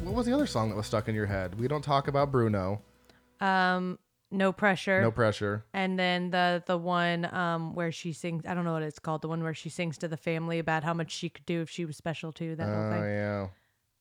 which what was the other song that was stuck in your head? We don't talk about Bruno. Um, no pressure. No pressure. And then the the one um where she sings I don't know what it's called the one where she sings to the family about how much she could do if she was special too that whole Oh thing. yeah.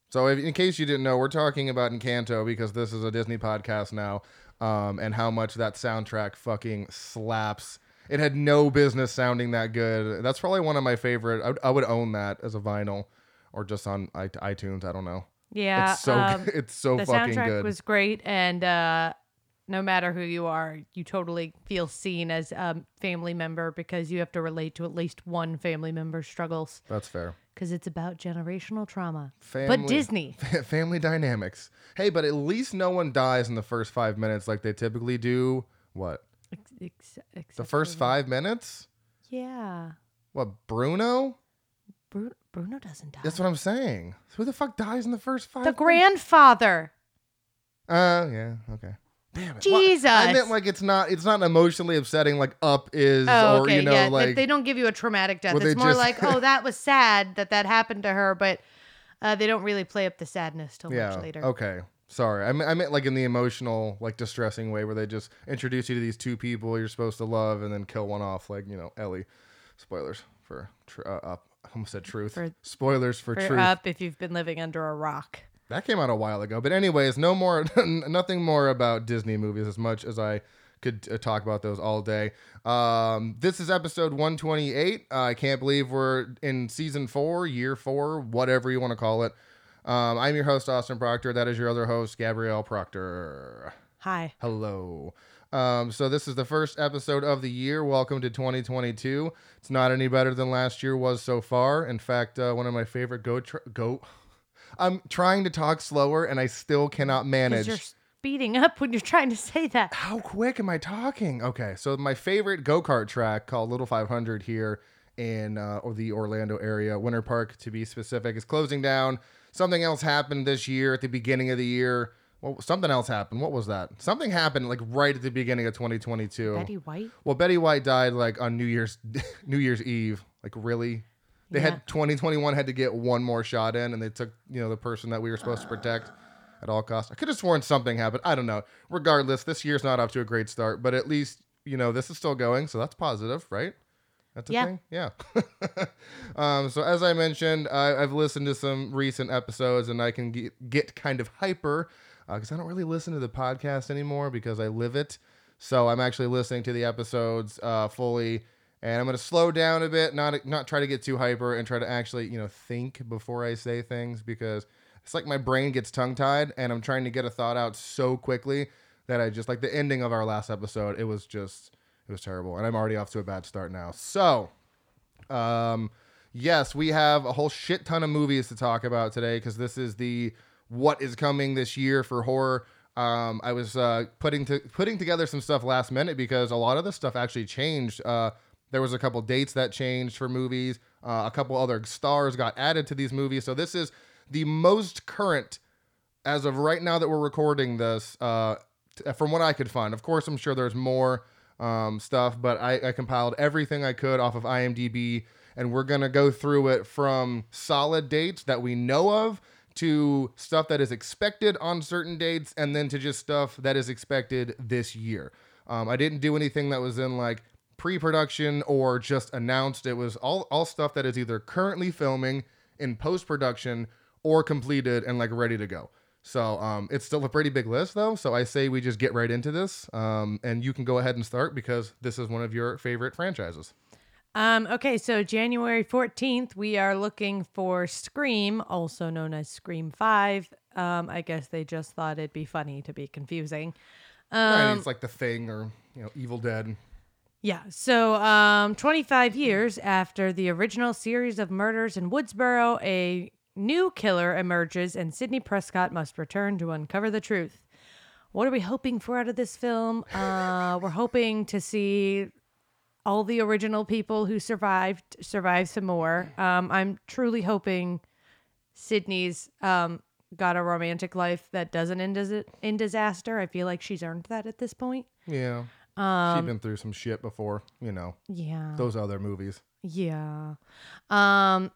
So if, in case you didn't know, we're talking about Encanto because this is a Disney podcast now, um, and how much that soundtrack fucking slaps. It had no business sounding that good. That's probably one of my favorite. I would, I would own that as a vinyl, or just on i- iTunes. I don't know. Yeah, it's so um, good. it's so the fucking soundtrack good. was great and uh no matter who you are you totally feel seen as a family member because you have to relate to at least one family member's struggles That's fair. because it's about generational trauma Family, but disney family dynamics. Hey, but at least no one dies in the first five minutes like they typically do. What? ex- ex- The first five minutes? yeah What? Bruno? Bru- bruno doesn't die That's what I'm saying. Who the fuck dies in the first five? the grandfather Uh, yeah, okay. Damn it. Well, Jesus. I meant like it's not it's not emotionally upsetting like Up is Oh, or okay, you know yeah. like they, don't give you a traumatic death. Well, It's more just- like, oh, that was sad that that happened to her, but uh, they don't really play up the sadness till yeah. much later. Okay. Sorry. I meant, I meant like in the emotional like distressing way where they just introduce you to these two people you're supposed to love and then kill one off like, you know, Ellie. Spoilers for tr- uh, Up. Almost said truth. For- Spoilers for, For truth. up if you've been living under a rock. That came out a while ago. But anyways, no more, nothing more about Disney movies as much as I could uh, talk about those all day. Um, this is episode 128. Uh, I can't believe we're in season four, year four, whatever you want to call it. Um, I'm your host, Austin Proctor. That is your other host, Gabrielle Proctor. Hi. Hello. Um, so this is the first episode of the year. Welcome to 2022. It's not any better than last year was so far. In fact, uh, one of my favorite go tr- go. I'm trying to talk slower and I still cannot manage. you're speeding up when you're trying to say that. How quick am I talking? Okay, so my favorite go kart track called Little 500 here in uh, or the Orlando area, Winter Park to be specific, is closing down. Something else happened this year at the beginning of the year. Well, something else happened. What was that? Something happened like right at the beginning of 2022. Betty White? Well, Betty White died like on New Year's New Year's Eve. Like really? They Yeah. had 2021 had to get one more shot in, and they took you know the person that we were supposed to protect at all costs. I could have sworn something happened. I don't know. Regardless, this year's not off to a great start, but at least you know this is still going, so that's positive, right? That's a Yeah. thing. Yeah. um, so as I mentioned, I, I've listened to some recent episodes, and I can get, get kind of hyper because I don't really listen to the podcast anymore because I live it. So I'm actually listening to the episodes uh, fully, and I'm going to slow down a bit, not not try to get too hyper, and try to actually you know think before I say things because it's like my brain gets tongue tied, and I'm trying to get a thought out so quickly that I just like the ending of our last episode. It was just it was terrible, and I'm already off to a bad start now. So. Um, yes, we have a whole shit ton of movies to talk about today because this is the what is coming this year for horror. Um, I was uh, putting to, putting together some stuff last minute because a lot of this stuff actually changed. Uh, there was a couple dates that changed for movies. Uh, a couple other stars got added to these movies. So this is the most current as of right now that we're recording this, uh, t- from what I could find. Of course, I'm sure there's more um, stuff, but I, I compiled everything I could off of IMDb, and we're gonna go through it from solid dates that we know of to stuff that is expected on certain dates, and then to just stuff that is expected this year. Um, I didn't do anything that was in like pre-production or just announced. It was all all stuff that is either currently filming, in post-production, or completed and like ready to go. So um, it's still a pretty big list though. So I say we just get right into this, um, and you can go ahead and start because this is one of your favorite franchises. Um, okay, so January 14th, we are looking for Scream, also known as Scream 5. Um, I guess they just thought it'd be funny to be confusing. Right, Um, it's like the Thing or you know Evil Dead. Yeah. So, um, 25 years after the original series of murders in Woodsboro, a new killer emerges and Sidney Prescott must return to uncover the truth. What are we hoping for out of this film? Uh, we're hoping to see all the original people who survived survive some more. Um, I'm truly hoping Sidney's um, got a romantic life that doesn't end dis- in disaster. I feel like she's earned that at this point. Yeah, Um, she's been through some shit before. You know Yeah. those other movies. Yeah. Um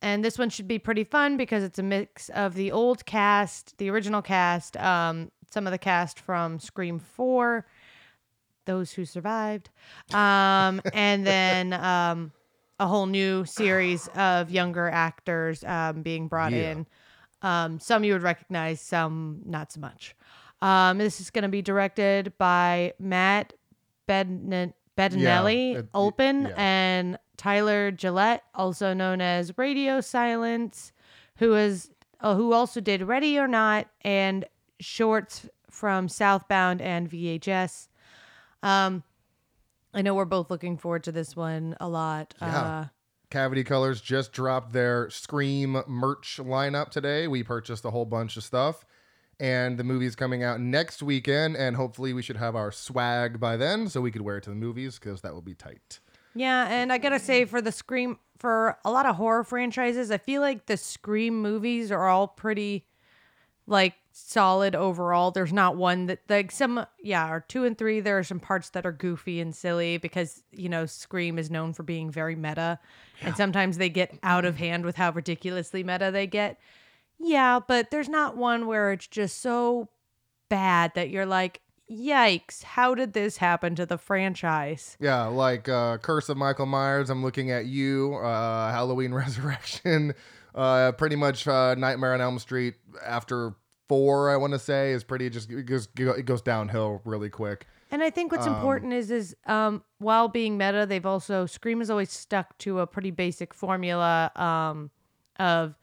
and this one should be pretty fun because it's a mix of the old cast, the original cast, um, some of the cast from Scream 4, those who survived, um, and then um, a whole new series of younger actors um, being brought Yeah. in. Um, some you would recognize, some not so much. Um, this is going to be directed by Matt Bedn- Bettinelli it- yeah. and Tyler Gillett, also known as Radio Silence, who is uh, who also did Ready or Not and shorts from Southbound and VHS. Um, I know we're both looking forward to this one a lot. Yeah. Uh, Cavity Colors just dropped their Scream merch lineup today. We purchased a whole bunch of stuff. And the movie's coming out next weekend, and hopefully we should have our swag by then so we could wear it to the movies because that will be tight. Yeah, and I gotta say, for the Scream, for a lot of horror franchises, I feel like the Scream movies are all pretty, like, solid overall. There's not one that, like, some, yeah, or two and three, there are some parts that are goofy and silly because, you know, Scream is known for being very meta. And sometimes they get out of hand with how ridiculously meta they get. Yeah, but there's not one where it's just so bad that you're like, yikes, how did this happen to the franchise? Yeah, like uh, Curse of Michael Myers, I'm looking at you, uh, Halloween Resurrection, uh, pretty much uh, Nightmare on Elm Street after four, I want to say, is pretty just, it goes, it goes downhill really quick. And I think what's important is is um, while being meta, they've also Scream has always stuck to a pretty basic formula um, of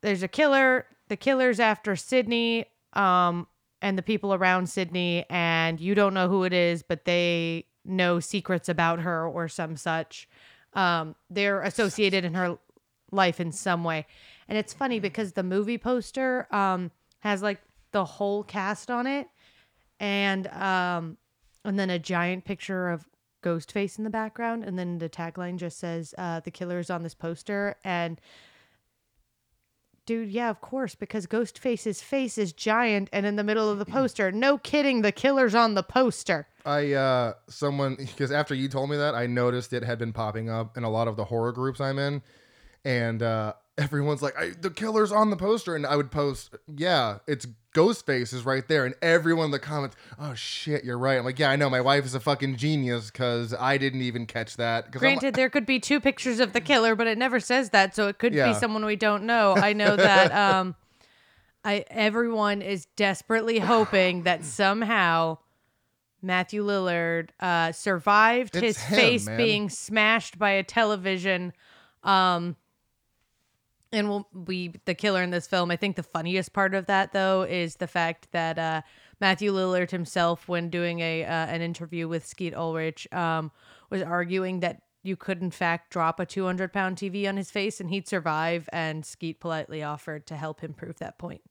there's a killer, the killer's after Sidney, um, and the people around Sidney, and you don't know who it is, but they know secrets about her or some such. Um, they're associated in her life in some way. And it's funny because the movie poster um, has like the whole cast on it. And um and then a giant picture of Ghostface in the background. And then the tagline just says uh the killer's on this poster. And dude yeah of course because Ghostface's face is giant and in the middle of the poster. No kidding the killer's on the poster. I uh someone because after you told me that I noticed it had been popping up in a lot of the horror groups I'm in, and uh everyone's like, I, "The killer's on the poster," and I would post, "Yeah, it's Ghostface is right there," and everyone in the comments, "Oh shit, you're right." I'm like, "Yeah, I know. My wife is a fucking genius because I didn't even catch that. I'm like- Granted, there could be two pictures of the killer, but it never says that, so it could Yeah. be someone we don't know. I know that um, I everyone is desperately hoping that somehow Matthew Lillard uh, survived It's his him, face man. being smashed by a television. Um, and will be the killer in this film. I think the funniest part of that, though, is the fact that uh, Matthew Lillard himself, when doing a uh, an interview with Skeet Ulrich, um, was arguing that you could, in fact, drop a 200 pound TV on his face and he'd survive. And Skeet politely offered to help him prove that point.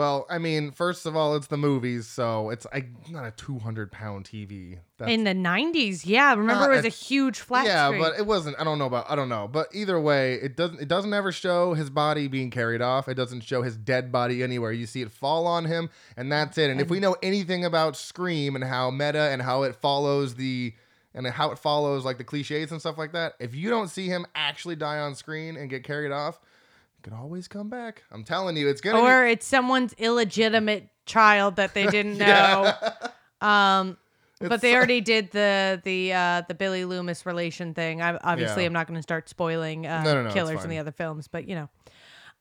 Well, I mean, first of all, it's the movies, so it's I not a 200 pound TV. That's In the 90s, yeah, remember it was a- a huge flat yeah, screen. but it wasn't. I don't know about. I don't know. But either way, it doesn't. It doesn't ever show his body being carried off. It doesn't show his dead body anywhere. You see it fall on him, and that's it. And if we know anything about Scream and how meta and how it follows the and how it follows like the cliches and stuff like that, if you don't see him actually die on screen and get carried off, can always come back. I'm telling you, it's gonna. or it's someone's illegitimate child that they didn't know. Um, but they already did the the uh, the Billy Loomis relation thing. I, obviously, Yeah. I'm not going to start spoiling uh, No, no, no, killers in the other films, but you know,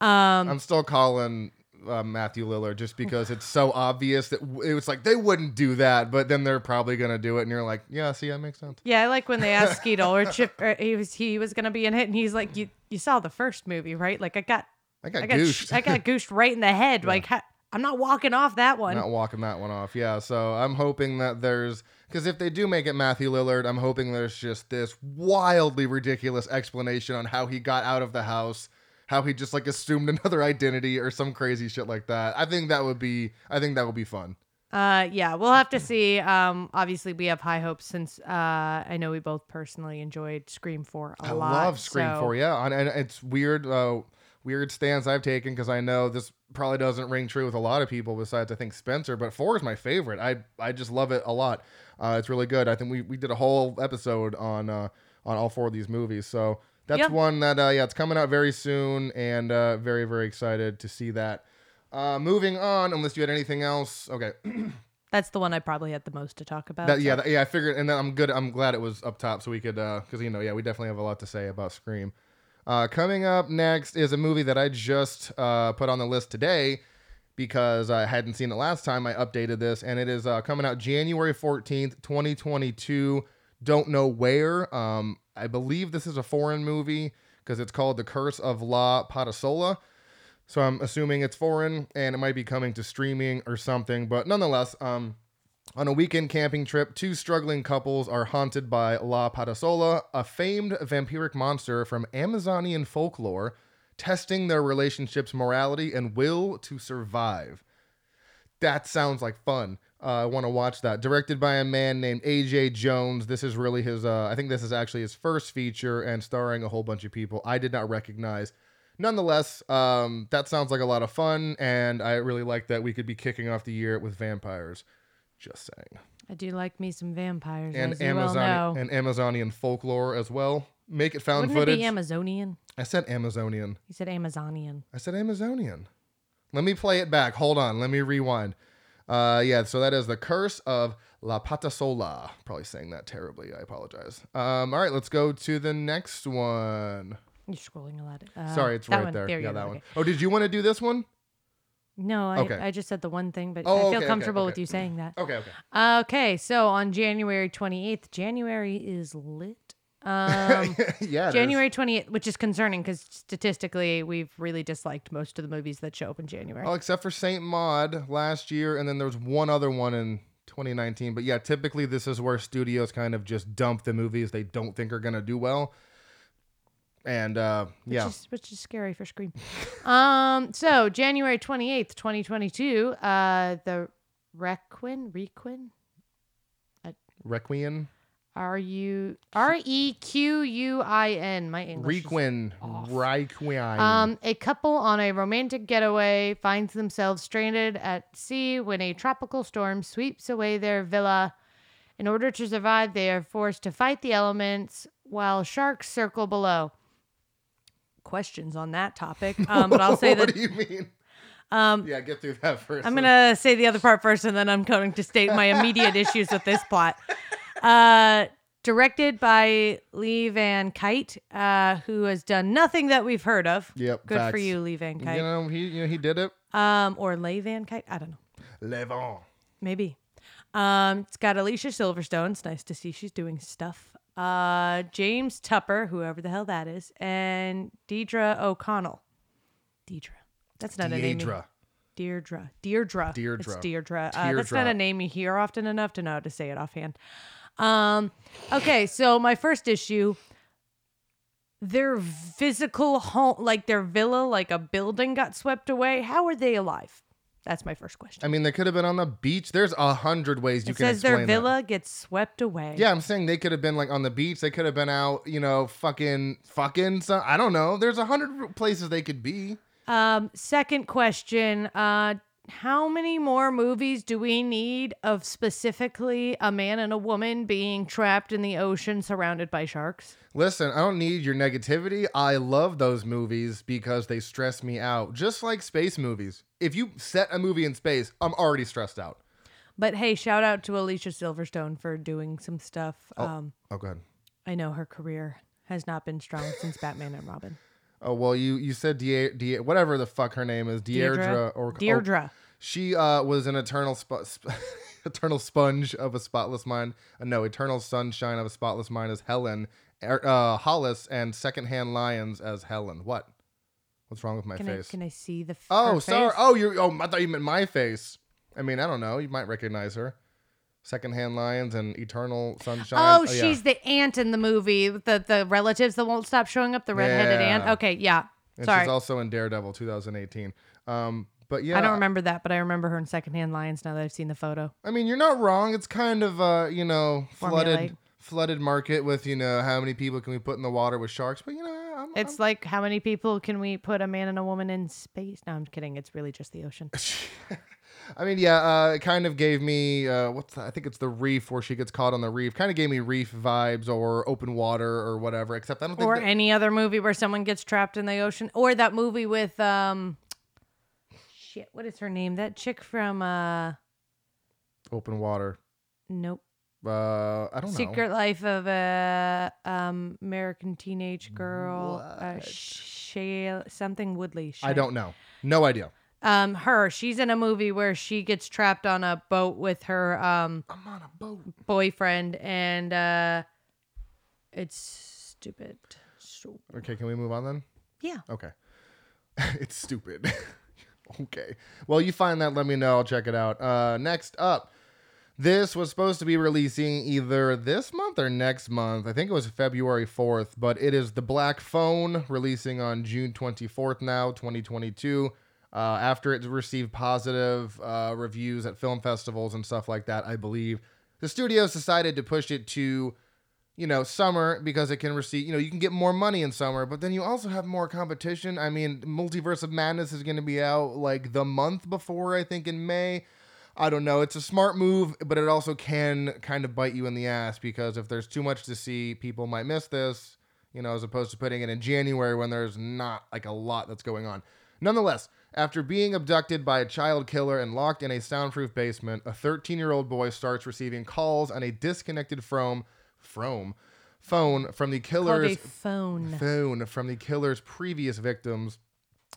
um, I'm still calling uh, Matthew Lillard just because it's so obvious that w- it was like they wouldn't do that, but then they're probably gonna do it, and you're like, yeah, see, that makes sense. yeah, I like when they asked Skeet Ulrich if uh, he was he was going to be in it, and he's like, "You you saw the first movie, right? Like I got I got, I got goosed. I got goosed right in the head. Like ha- I'm not walking off that one." not walking that one off. Yeah, so I'm hoping that there's because if they do make it Matthew Lillard, I'm hoping there's just this wildly ridiculous explanation on how he got out of the house, how he just like assumed another identity or some crazy shit like that. I think that would be I think that would be fun. Uh, yeah, we'll have to see. Um, obviously, we have high hopes since uh, I know we both personally enjoyed Scream Four a I lot. I love Scream so- 4, yeah. And, and it's weird, uh, weird stance I've taken because I know this probably doesn't ring true with a lot of people besides I think Spencer, but 4 is my favorite. I I just love it a lot. Uh, it's really good. I think we, we did a whole episode on uh, on all four of these movies. So that's Yep. one that uh, yeah, it's coming out very soon, and uh, very very excited to see that. Uh, moving on, unless you had anything else. Okay, That's the one I probably had the most to talk about. that, yeah, that, yeah. I figured, and then I'm good. I'm glad it was up top, so we could, because you know, yeah, we definitely have a lot to say about Scream. Uh, coming up next is a movie that I just uh, put on the list today because I hadn't seen it last time. I updated this, and it is uh, coming out January 14th, 2022. Don't know where. Um, I believe this is a foreign movie because it's called The Curse of La Patasola. So I'm assuming it's foreign and it might be coming to streaming or something. But nonetheless, um, on a weekend camping trip, two struggling couples are haunted by La Patasola, a famed vampiric monster from Amazonian folklore, testing their relationship's morality and will to survive. That sounds like fun. Uh, I want to watch that. Directed by a man named AJ Jones. This is really his, uh, I think this is actually his first feature and starring a whole bunch of people I did not recognize. Nonetheless, um, that sounds like a lot of fun, and I really like that we could be kicking off the year with vampires. Just saying I do like me some vampires, and you well and Amazonian folklore as well. Make it found Wouldn't it footage. be Amazonian? I said Amazonian. You said Amazonian. I said Amazonian. Let me play it back. Hold on. Let me rewind. Uh, yeah. So that is the curse of La Patasola. Probably saying that terribly. I apologize. Um, all right. Let's go to the next one. You're scrolling a lot. Uh, Sorry, it's right one. there. you yeah, go, that okay. one. Oh, did you want to do this one? No, I, Okay. I just said the one thing, but Oh, I feel okay, comfortable with okay. you saying that. Okay. Okay. Okay, so on January 28th, January is lit. Um, yeah. January 28th, which is concerning because statistically, we've really disliked most of the movies that show up in January. Oh, except for Saint Maud last year, and then there's one other one in 2019. But yeah, typically this is where studios kind of just dump the movies they don't think are gonna do well. And uh, yeah, Which is, which is scary for Scream. um, so January 28th, 2022, uh, the Requin, Requin, Requiem, R U R E Q U I N. My English. is Requiem, off. Requiem. Um, a couple on a romantic getaway finds themselves stranded at sea when a tropical storm sweeps away their villa. In order to survive, they are forced to fight the elements while sharks circle below. Questions on that topic, um, but I'll say that. what do you mean? um, Yeah, get through that first. I'm gonna say the other part first, and then I'm going to state my immediate issues with this plot. Uh, directed by Lee Van Kite, uh, who has done nothing that we've heard of. Yep, Good for you, Lee Van Kite. You know, he you know he did it. Um, or Lee Van Kite. I don't know. Levon. Maybe. Um, it's got Alicia Silverstone. It's nice to see she's doing stuff. Uh, James Tupper, whoever the hell that is, and Deidre O'Connell. Deidre. That's not a name. Deidre. Deirdre. Deirdre. Deirdre. It's Deirdre. Uh, that's not a name you hear often enough to know how to say it offhand. Um, okay, so my first issue their physical home, like their villa, like a building got swept away. How are they alive? That's my first question. I mean, they could have been on the beach. There's a hundred ways you it can says explain their that. villa gets swept away. Yeah, I'm saying they could have been like on the beach. They could have been out, you know, fucking, fucking. So I don't know. There's a hundred places they could be. Um, second question. Uh, how many more movies do we need of specifically a man and a woman being trapped in the ocean surrounded by sharks? Listen, I don't need your negativity. I love those movies because they stress me out, just like space movies. If you set a movie in space, I'm already stressed out. But hey, shout out to Alicia Silverstone for doing some stuff. Um, Oh, go ahead. I know her career has not been strong since Batman and Robin. Oh well, you you said Die, Die whatever the fuck her name is, Deirdre, or oh, Deirdre. she uh, was an eternal sp- sp- eternal sponge of a spotless mind. Uh, no, eternal sunshine of a spotless mind as Helen, er, uh, Hollis, and secondhand lions as Helen. What? What's wrong with my Can I face? can I see the? f- oh, sorry. face? Oh, you. Oh, I thought you meant my face. I mean, I don't know. You might recognize her. Secondhand lions and eternal sunshine. Oh, yeah. she's the aunt in the movie. The the relatives that won't stop showing up. The redheaded aunt. Yeah. Okay, yeah. And Sorry, she's also in Daredevil 2018. Um, but yeah, I don't remember that, but I remember her in Secondhand Lions now that I've seen the photo. I mean, you're not wrong. It's kind of uh, you know, flooded Formulaic. flooded market with, you know, how many people can we put in the water with sharks? But you know, I'm, It's like how many people can we put a man and a woman in space? No, I'm kidding. It's really just the ocean. I mean, yeah, uh, it kind of gave me uh, what's that? I think it's the reef where she gets caught on the reef. Kind of gave me reef vibes or open water or whatever. Except I don't think or that- any other movie where someone gets trapped in the ocean, or that movie with um, shit, what is her name? That chick from uh, open water. nope, Uh, I don't know. Secret Life of a um American Teenage Girl, uh, What? Shay something Woodley. I don't know. No idea. Um, her. She's in a movie where she gets trapped on a boat with her um I'm on a boat. boyfriend, and uh, it's stupid. Okay, can we move on then? yeah. Okay. it's stupid. okay. Well, you find that, let me know. I'll check it out. Uh, next up, this was supposed to be releasing either this month or next month. I think it was February 4th, but it is The Black Phone releasing on June 24th now, 2022. Uh, after it received positive uh, reviews at film festivals and stuff like that, I believe the studios decided to push it to you know, summer because it can receive, you know, you can get more money in summer, but then you also have more competition. I mean, Multiverse of Madness is going to be out like the month before, I think in May. I don't know. It's a smart move, but it also can kind of bite you in the ass because if there's too much to see, people might miss this, you know, as opposed to putting it in January when there's not like a lot that's going on. Nonetheless, after being abducted by a child killer and locked in a soundproof basement, a 13 year old boy starts receiving calls on a disconnected from from phone from the killer's phone. phone from the killer's previous victims.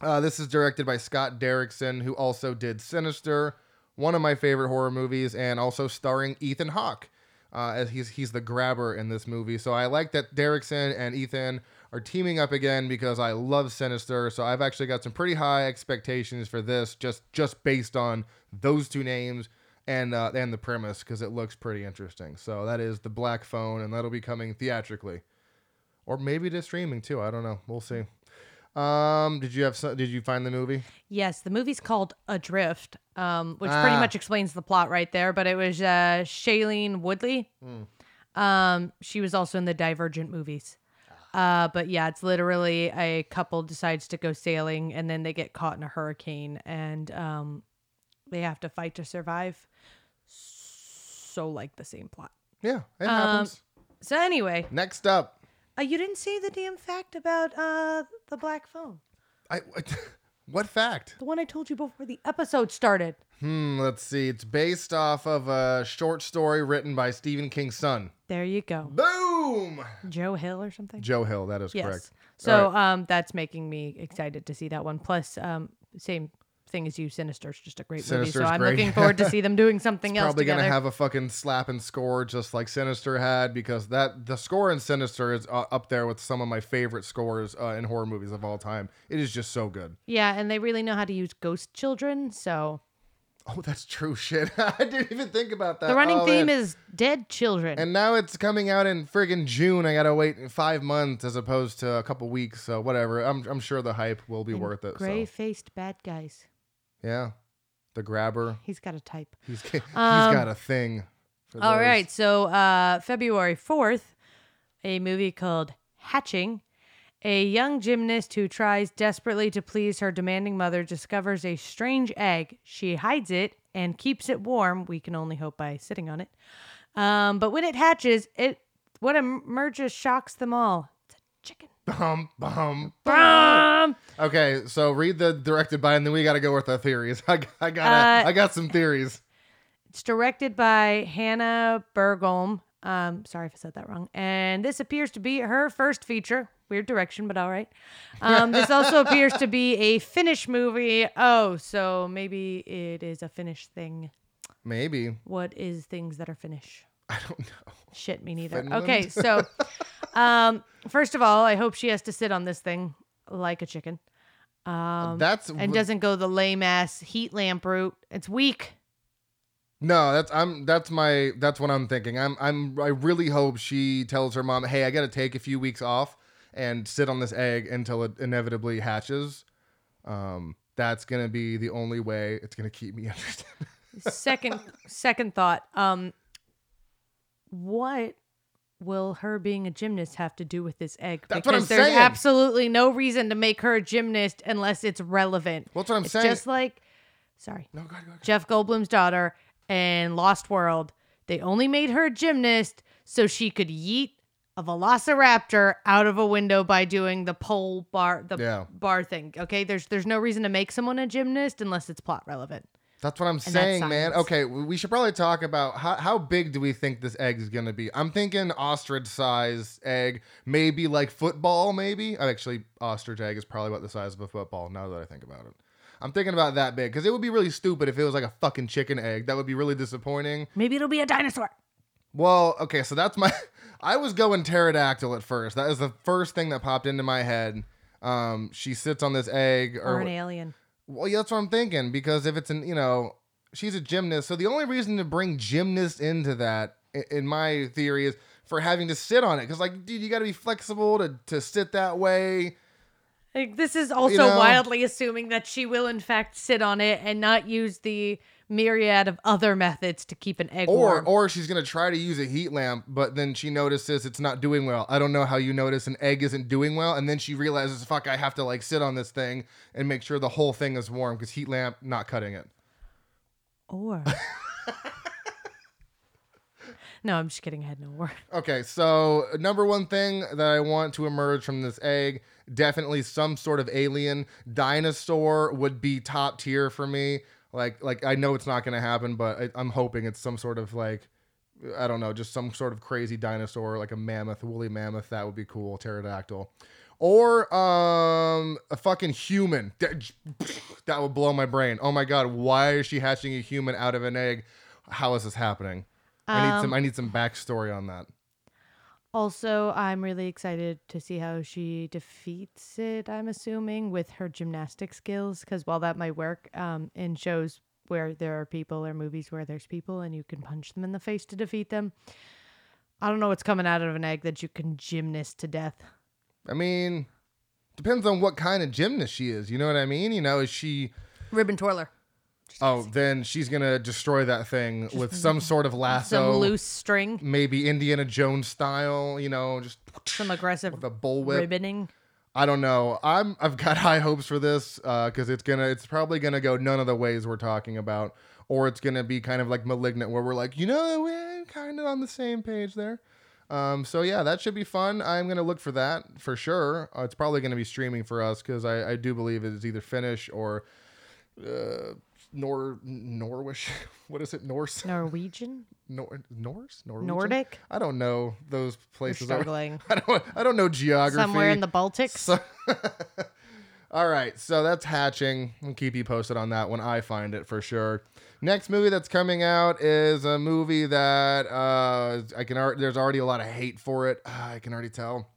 Uh, this is directed by Scott Derrickson, who also did Sinister, one of my favorite horror movies, and also starring Ethan Hawke. Uh, as he's he's the grabber in this movie, so I like that Derrickson and Ethan are teaming up again because I love Sinister. So I've actually got some pretty high expectations for this, just just based on those two names and uh, and the premise because it looks pretty interesting. So that is the Black Phone, and that'll be coming theatrically or maybe to streaming too. I don't know. We'll see. Um, did you have some, did you find the movie? Yes, the movie's called Adrift, um, which pretty Ah. much explains the plot right there. But it was uh, Shailene Woodley. Um, she was also in the Divergent movies. Uh, but yeah, it's literally a couple decides to go sailing and then they get caught in a hurricane and um, they have to fight to survive. So like the same plot. Yeah, it Um, happens. So anyway, Next up, uh, you didn't say the damn fact about uh the black phone. I what fact? The one I told you before the episode started. Hmm, let's see. It's based off of a short story written by Stephen King's son. There you go. Boom. Joe Hill or something. Joe Hill. That is yes. correct. So right. um, that's making me excited to see that one. Plus, um, same thing as you, Sinister's just a great movie. So I'm great. looking forward to see them doing something else Probably together. gonna have a fucking slap and score just like Sinister had because that the score in Sinister is uh, up there with some of my favorite scores uh, in horror movies of all time. It is just so good. yeah, and they really know how to use ghost children. So Oh, that's true shit. I didn't even think about that. the running Oh, theme man. is dead children. And now it's coming out in friggin' June. I gotta wait five months as opposed to a couple weeks. So whatever. I'm I'm sure the hype will be worth it. Gray So faced bad guys. Yeah, the grabber. He's got a type. He's he's Um, got a thing. For All those. right, so uh, February 4th, a movie called Hatching. A young gymnast who tries desperately to please her demanding mother discovers a strange egg. She hides it and keeps it warm. We can only hope by sitting on it. Um, but when it hatches, it what emerges shocks them all. It's a chicken. Bum bum. Brum! Okay, so read the directed by, and then we gotta go with our theories. I, I got Uh, I got some theories. It's directed by Hanna Bergholm. Um, sorry if I said that wrong. And this appears to be her first feature. Weird direction, but all right. Um, this also appears to be a Finnish movie. Oh, so maybe it is a Finnish thing. Maybe What is things that are Finnish? I don't know. Shit, me neither. Finland? Okay, so um, first of all, I hope she has to sit on this thing like a chicken. Um, That's and doesn't go the lame ass heat lamp route. It's weak. No, that's I'm that's my that's what I'm thinking. I'm I'm I really hope she tells her mom, "Hey, I got to take a few weeks off and sit on this egg until it inevitably hatches." Um that's going to be the only way it's going to keep me interested. second second thought um what will her being a gymnast have to do with this egg That's what I'm because there's saying. absolutely no reason to make her a gymnast unless it's relevant What's what I'm it's saying? just like sorry, No, go ahead, go ahead. Jeff Goldblum's daughter in Lost World. They only made her a gymnast so she could yeet a velociraptor out of a window by doing the pole bar the Yeah. bar thing. Okay, there's there's no reason to make someone a gymnast unless it's plot relevant. That's what I'm that's saying, man. Okay, we should probably talk about how, how big do we think this egg is going to be? I'm thinking ostrich size egg, maybe like football, maybe. Actually, ostrich egg is probably about the size of a football now that I think about it. I'm thinking about that big because it would be really stupid if it was like a fucking chicken egg. That would be really disappointing. Maybe it'll be a dinosaur. Well, okay, so that's my. I was going pterodactyl at first. That was the first thing that popped into my head. Um, she sits on this egg, Or or an alien. Well, yeah, that's what I'm thinking because if it's an, you know, she's a gymnast. So the only reason to bring gymnast into that, in my theory, is for having to sit on it. Because like, dude, you got to be flexible to to sit that way. Like, this is also know- wildly assuming that she will in fact sit on it and not use the myriad of other methods to keep an egg Or warm. or she's gonna try to use a heat lamp, but then she notices it's not doing well. I don't know how you notice an egg isn't doing well, and then she realizes, fuck, I have to like sit on this thing and make sure the whole thing is warm because heat lamp not cutting it. Or. no, I'm just kidding. I had no word. Okay, so number one thing that I want to emerge from this egg, definitely some sort of alien. Dinosaur would be top tier for me. Like, like I know it's not going to happen, but I, I'm hoping it's some sort of like, I don't know, just some sort of crazy dinosaur, like a mammoth, woolly mammoth. That would be cool. Pterodactyl, or um, a fucking human. That, that would blow my brain. Oh my god, why is she hatching a human out of an egg? How is this happening? I need some. I need some backstory on that. Also, I'm really excited to see how she defeats it. I'm assuming with her gymnastic skills, because while that might work um, in shows where there are people or movies where there's people and you can punch them in the face to defeat them, I don't know what's coming out of an egg that you can gymnast to death. I mean, depends on what kind of gymnast she is. You know what I mean? You know, is she? Ribbon twirler, Oh, then she's gonna destroy that thing with some sort of lasso, some loose string, maybe Indiana Jones style. You know, just some aggressive with a bullwhip. ribboning. I don't know. I'm I've got high hopes for this because it's gonna it's probably gonna go none of the ways we're talking about, or it's gonna be kind of like malignant where we're like, you know, we're kind of on the same page there. Um, so yeah, that should be fun. I'm gonna look for that for sure. Uh, it's probably gonna be streaming for us because I, I do believe it is either Finnish or uh, Nor Norwish. What is it? Norse? Norwegian, Nor- Norse? Norwegian? Nordic, I don't know those You're places. struggling I don't. I don't know geography. somewhere in the Baltics. So, all right, so that's hatching. I'll keep you posted on that when I find it for sure. Next movie that's coming out is a movie that uh, I can. al- There's already a lot of hate for it. Ah, I can already tell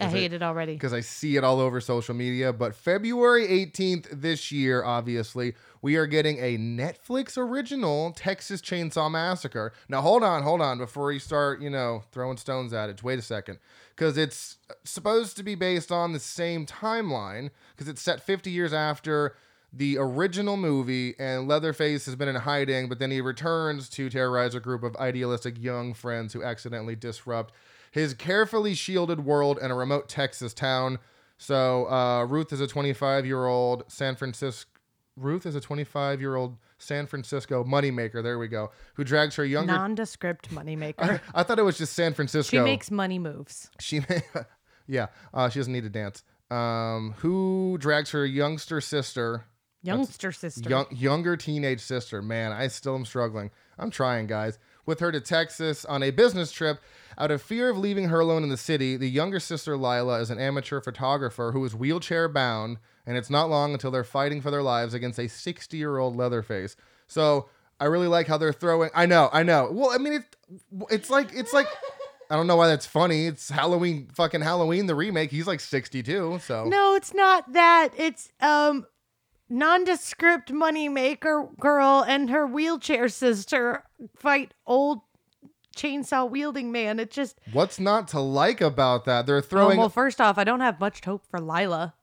I hate it already. because I see it all over social media. But February 18th this year, obviously, we are getting a Netflix original Texas Chainsaw Massacre. Now, hold on, hold on, before you start, you know, throwing stones at it. Wait a second. Because it's supposed to be based on the same timeline, because it's set 50 years after the original movie, and Leatherface has been in hiding, but then he returns to terrorize a group of idealistic young friends who accidentally disrupt his carefully shielded world in a remote Texas town. So uh, Ruth is a 25 year old San Francisco. Ruth is a 25 year old San Francisco moneymaker. There we go. Who drags her younger. Nondescript moneymaker. I, I thought it was just San Francisco. She makes money moves. She, yeah, uh, she doesn't need to dance. Um, who drags her youngster sister, Youngster sister. young, younger teenage sister? Man, I still am struggling. I'm trying, guys. With her to Texas on a business trip. Out of fear of leaving her alone in the city, the younger sister Lila is an amateur photographer who is wheelchair bound, and it's not long until they're fighting for their lives against a 60 year old Leatherface. So I really like how they're throwing. I know, I know. Well, I mean, it, it's like it's like. I don't know why that's funny. It's Halloween, fucking Halloween, the remake. He's like 62, so. No, it's not that. It's um nondescript moneymaker girl and her wheelchair sister fight old chainsaw wielding man. It just What's not to like about that? They're oh, throwing well, first off, I don't have much hope for Lila.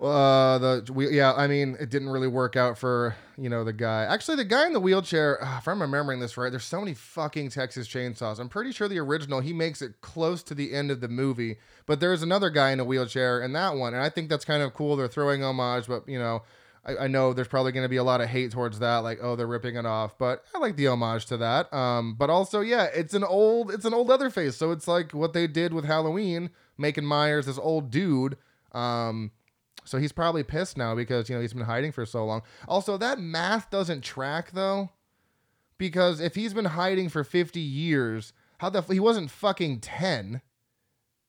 Uh, the we, yeah, I mean, it didn't really work out for you know the guy. Actually, the guy in the wheelchair, uh, if I'm remembering this right, there's so many fucking Texas Chainsaws. I'm pretty sure the original he makes it close to the end of the movie, but there's another guy in a wheelchair in that one, and I think that's kind of cool. They're throwing homage, but you know, I, I know there's probably going to be a lot of hate towards that, like oh they're ripping it off, but I like the homage to that. Um, but also yeah, it's an old it's an old Leatherface, so it's like what they did with Halloween, making Myers this old dude. Um, so he's probably pissed now because you know he's been hiding for so long. Also, that math doesn't track though, because if he's been hiding for 50 years, how the f- he wasn't fucking 10.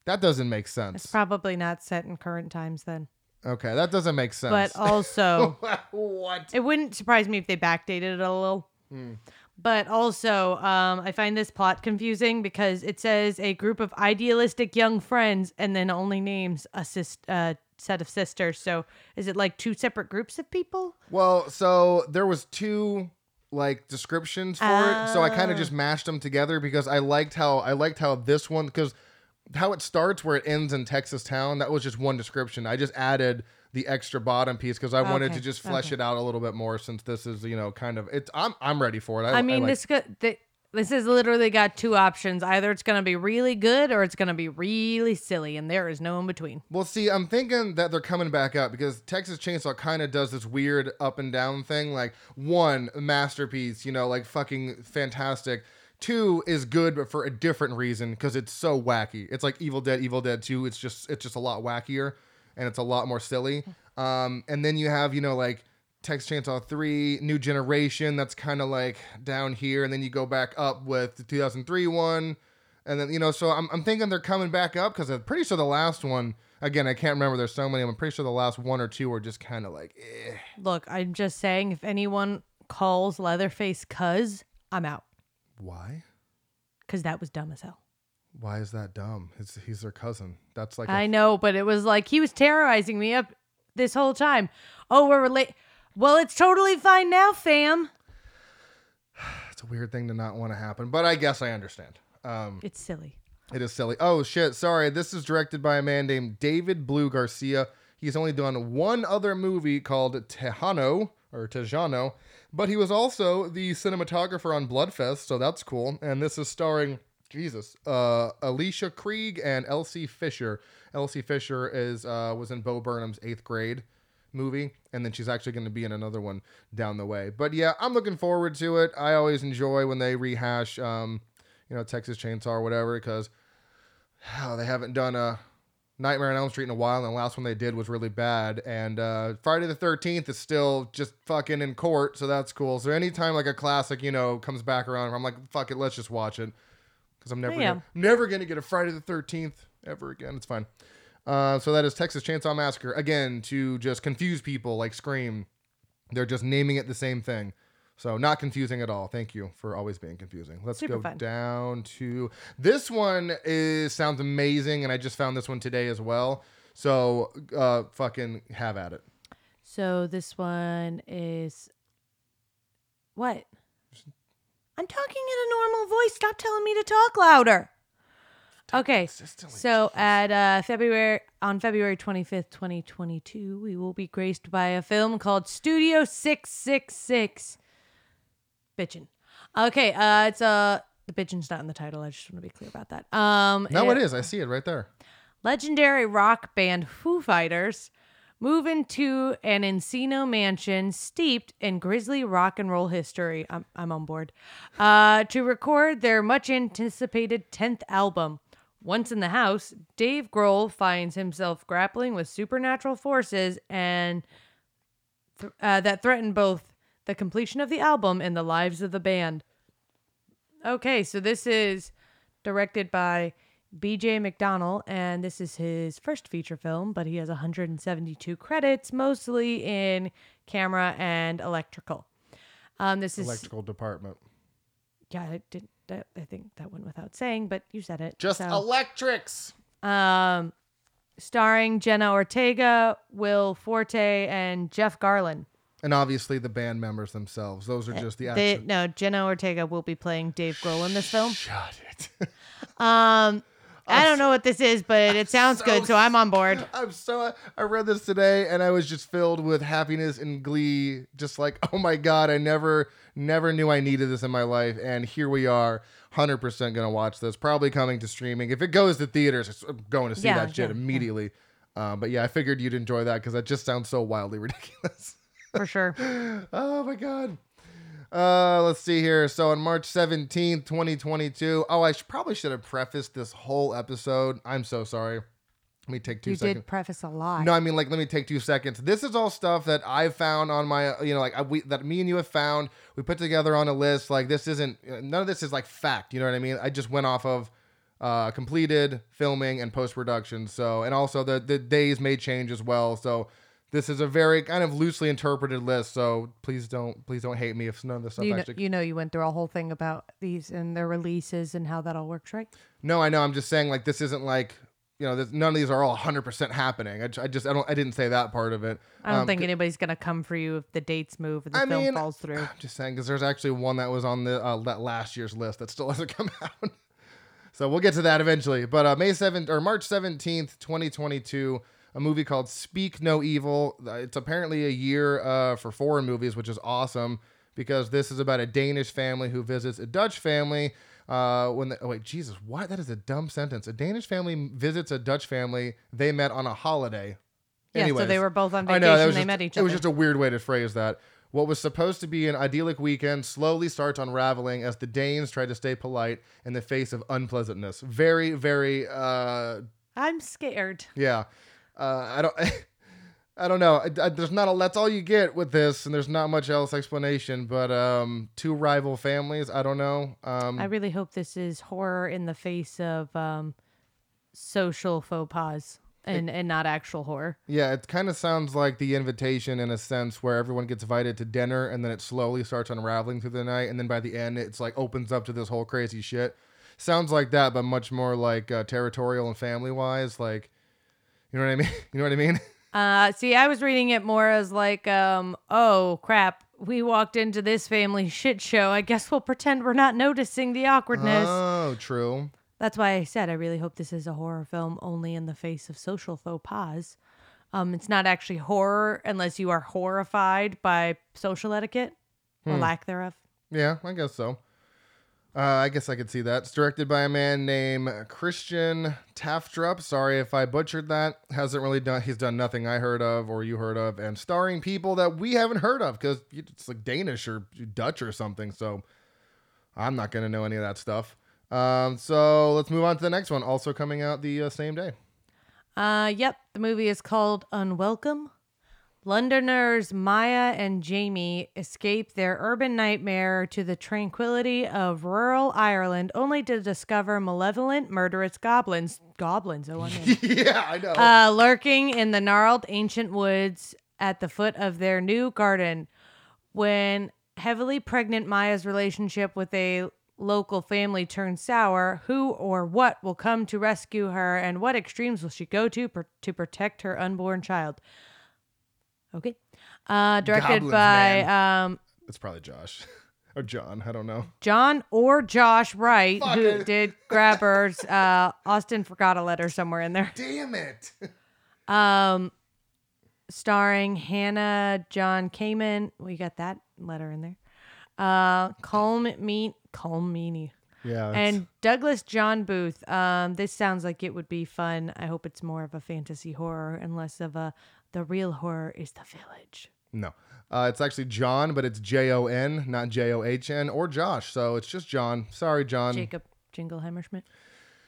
That doesn't make sense. It's probably not set in current times then. Okay, that doesn't make sense. But also, what? it wouldn't surprise me if they backdated it a little. Hmm. But also, um, I find this plot confusing because it says a group of idealistic young friends and then only names assist uh, set of sisters. So is it like two separate groups of people? Well, so there was two like descriptions for it, so I kind of Ah. just mashed them together because I liked how I liked how this one because how it starts where it ends in Texas town. That was just one description. I just added the extra bottom piece because I wanted to just flesh okay. it out a little bit more since this is you know kind of it's I'm I'm ready for it. I, I mean, like- this go- th- this has literally got two options. Either it's going to be really good or it's going to be really silly, and there is no in between. Well, see, I'm thinking that they're coming back up because Texas Chainsaw kind of does this weird up and down thing. Like, one, masterpiece, you know, like fucking fantastic. Two is good, but for a different reason because it's so wacky. It's like Evil Dead, Evil Dead Two. It's just, it's just a lot wackier, and it's a lot more silly. Um, and then you have, you know, like Texas Chainsaw 3, New Generation, that's kind of like down here. And then you go back up with the 2003 one. And then, you know, so I'm, I'm thinking they're coming back up because I'm pretty sure the last one, again, I can't remember. There's so many. I'm pretty sure the last one or two were just kind of like, eh. Look, I'm just saying, if anyone calls Leatherface cuz, I'm out Why? because that was dumb as hell. Why is that dumb? It's, he's their cousin. That's like, I know, but it was like he was terrorizing me up this whole time. Oh, we're related. Well, it's totally fine now, fam. it's a weird thing to not want to happen, but I guess I understand. Um, It's silly. It is silly. Oh shit! Sorry. This is directed by a man named David Blue Garcia. He's only done one other movie called Tejano or Tejano, but he was also the cinematographer on Bloodfest, so that's cool. And this is starring Jesus, uh, Alicia Krieg and Elsie Fisher. Elsie Fisher is uh, was in Bo Burnham's Eighth Grade movie, and then she's actually going to be in another one down the way. But yeah, I'm looking forward to it. I always enjoy when they rehash, um, you know, Texas Chainsaw or whatever, because oh, they haven't done a Nightmare on Elm Street in a while, and the last one they did was really bad. And uh, Friday the Thirteenth is still just fucking in court, so that's cool. So anytime like a classic, you know, comes back around, I'm like, fuck it, let's just watch it, because I'm never Yeah. gonna, never gonna get a Friday the Thirteenth ever again. It's fine. Uh, so that is Texas Chainsaw Massacre again to just confuse people like Scream. They're just naming it the same thing. So not confusing at all. Thank you for always being confusing. Let's Super go fun. down to this one is sounds amazing and I just found this one today as well. So uh fucking have at it. So this one is what? I'm talking in a normal voice. Stop telling me to talk louder. Okay. Consistently. So at uh, February on February 25th, 2022, we will be graced by a film called Studio 666. Bitchin'. Okay, uh it's uh the bitchin's not in the title. I just want to be clear about that. Um No, it- it is. I see it right there. legendary rock band Foo Fighters move into an Encino mansion steeped in grisly rock and roll history. I'm, I'm on board. Uh, to record their much anticipated 10th album. Once in the house, Dave Grohl finds himself grappling with supernatural forces and th- uh, that threaten both the completion of the album and the lives of the band. Okay, so this is directed by BJ McDonnell, and this is his first feature film, but he has 172 credits, mostly in camera and electrical. Um, this is Electrical department. yeah, I did. That, I think that went without saying, but you said it. Just so. electrics. um, starring Jenna Ortega, Will Forte, and Jeff Garlin. And obviously the band members themselves. Those are just the They, action. no, Jenna Ortega will be playing Dave Grohl in this film. Shut it. Um, I don't know what this is, but it sounds so good, so I'm on board. I'm so I read this today and I was just filled with happiness and glee. Just like, oh my god, I never never knew I needed this in my life, and here we are, hundred percent gonna watch this. Probably coming to streaming. If it goes to theaters, I'm going to see Yeah, that shit yeah, yeah. immediately. Um, but yeah, I figured you'd enjoy that because that just sounds so wildly ridiculous. for sure. oh my god. Uh, let's see here. So on March 17th, 2022. Oh, I should, probably should have prefaced this whole episode. I'm so sorry. Let me take two You seconds. did preface a lot. No, I mean like let me take two seconds. This is all stuff that I found on my you know like I, we that me and you have found. We put together on a list. Like this isn't none of this is like fact. You know what I mean? I just went off of uh, completed filming and post production. So and also the the days may change as well. So this is a very kind of loosely interpreted list. So please don't please don't hate me if none of this stuff you know, actually. you know, you went through a whole thing about these and their releases and how that all works, right? No, I know. I'm just saying like this isn't like. You know, none of these are all 100% happening. I just, I don't, I didn't say that part of it. I don't Um, think anybody's gonna come for you if the dates move and the I film mean, falls through. I'm just saying because there's actually one that was on the uh, that last year's list that still hasn't come out. so we'll get to that eventually. But uh, May 7th or March 17th, 2022, a movie called Speak No Evil. Uh, It's apparently a year uh, for foreign movies, which is awesome because this is about a Danish family who visits a Dutch family. Uh, when the, oh wait, Jesus, what? That is a dumb sentence. A Danish family visits a Dutch family they met on a holiday. Yeah, so they were both on vacation. I know they just, met each other. it was just a weird way to phrase that. What was supposed to be an idyllic weekend slowly starts unraveling as the Danes try to stay polite in the face of unpleasantness. Very, very, uh, I'm scared. yeah. Uh, I don't, I don't know. I, I- there's not a. That's all you get with this, and there's not much else explanation. But um, two rival families. I don't know. Um, I really hope this is horror in the face of um, social faux pas and, and not actual horror. Yeah, it kind of sounds like the invitation in a sense where everyone gets invited to dinner and then it slowly starts unraveling through the night. And then by the end, it's like opens up to this whole crazy shit. Sounds like that, but much more like uh, territorial and family wise. Like, you know what I mean? You know what I mean? Uh, see, I was reading it more as like, um, oh crap, we walked into this family shit show. I guess we'll pretend we're not noticing the awkwardness. Oh, true. That's why I said I really hope this is a horror film only in the face of social faux pas. Um, it's not actually horror unless you are horrified by social etiquette or lack thereof. Yeah, I guess so. Uh, I guess I could see that. It's directed by a man named Christian Tafdrup. Sorry if I butchered that. Hasn't really done. He's done nothing I heard of or you heard of, and starring people that we haven't heard of because it's like Danish or Dutch or something. So I'm not gonna know any of that stuff. Um, so let's move on to the next one. Also coming out the uh, same day. Uh, yep, the movie is called Unwelcome. Londoners Maya and Jamie escape their urban nightmare to the tranquility of rural Ireland, only to discover malevolent, murderous goblins. Goblins, oh, I mean. yeah, I know. uh, lurking in the gnarled ancient woods at the foot of their new garden. When heavily pregnant Maya's relationship with a local family turns sour, who or what will come to rescue her, and what extremes will she go to to protect her unborn child? Okay. Uh, directed by um, it's probably Josh or John. I don't know. John or Josh Wright, Fuck who it. did Grabbers. Uh, Austin forgot a letter somewhere in there. Damn it. Um, starring Hannah John Kamen. We got that letter in there. Uh, Colm Mean Colm Meaney yeah. and Douglas John Booth. Um, this sounds like it would be fun. I hope it's more of a fantasy horror and less of a the real horror is the village. No. Uh, it's actually John, but it's J O N, not J O H N or Josh. So it's just John. Sorry, John. Jacob Jingleheimer Schmidt.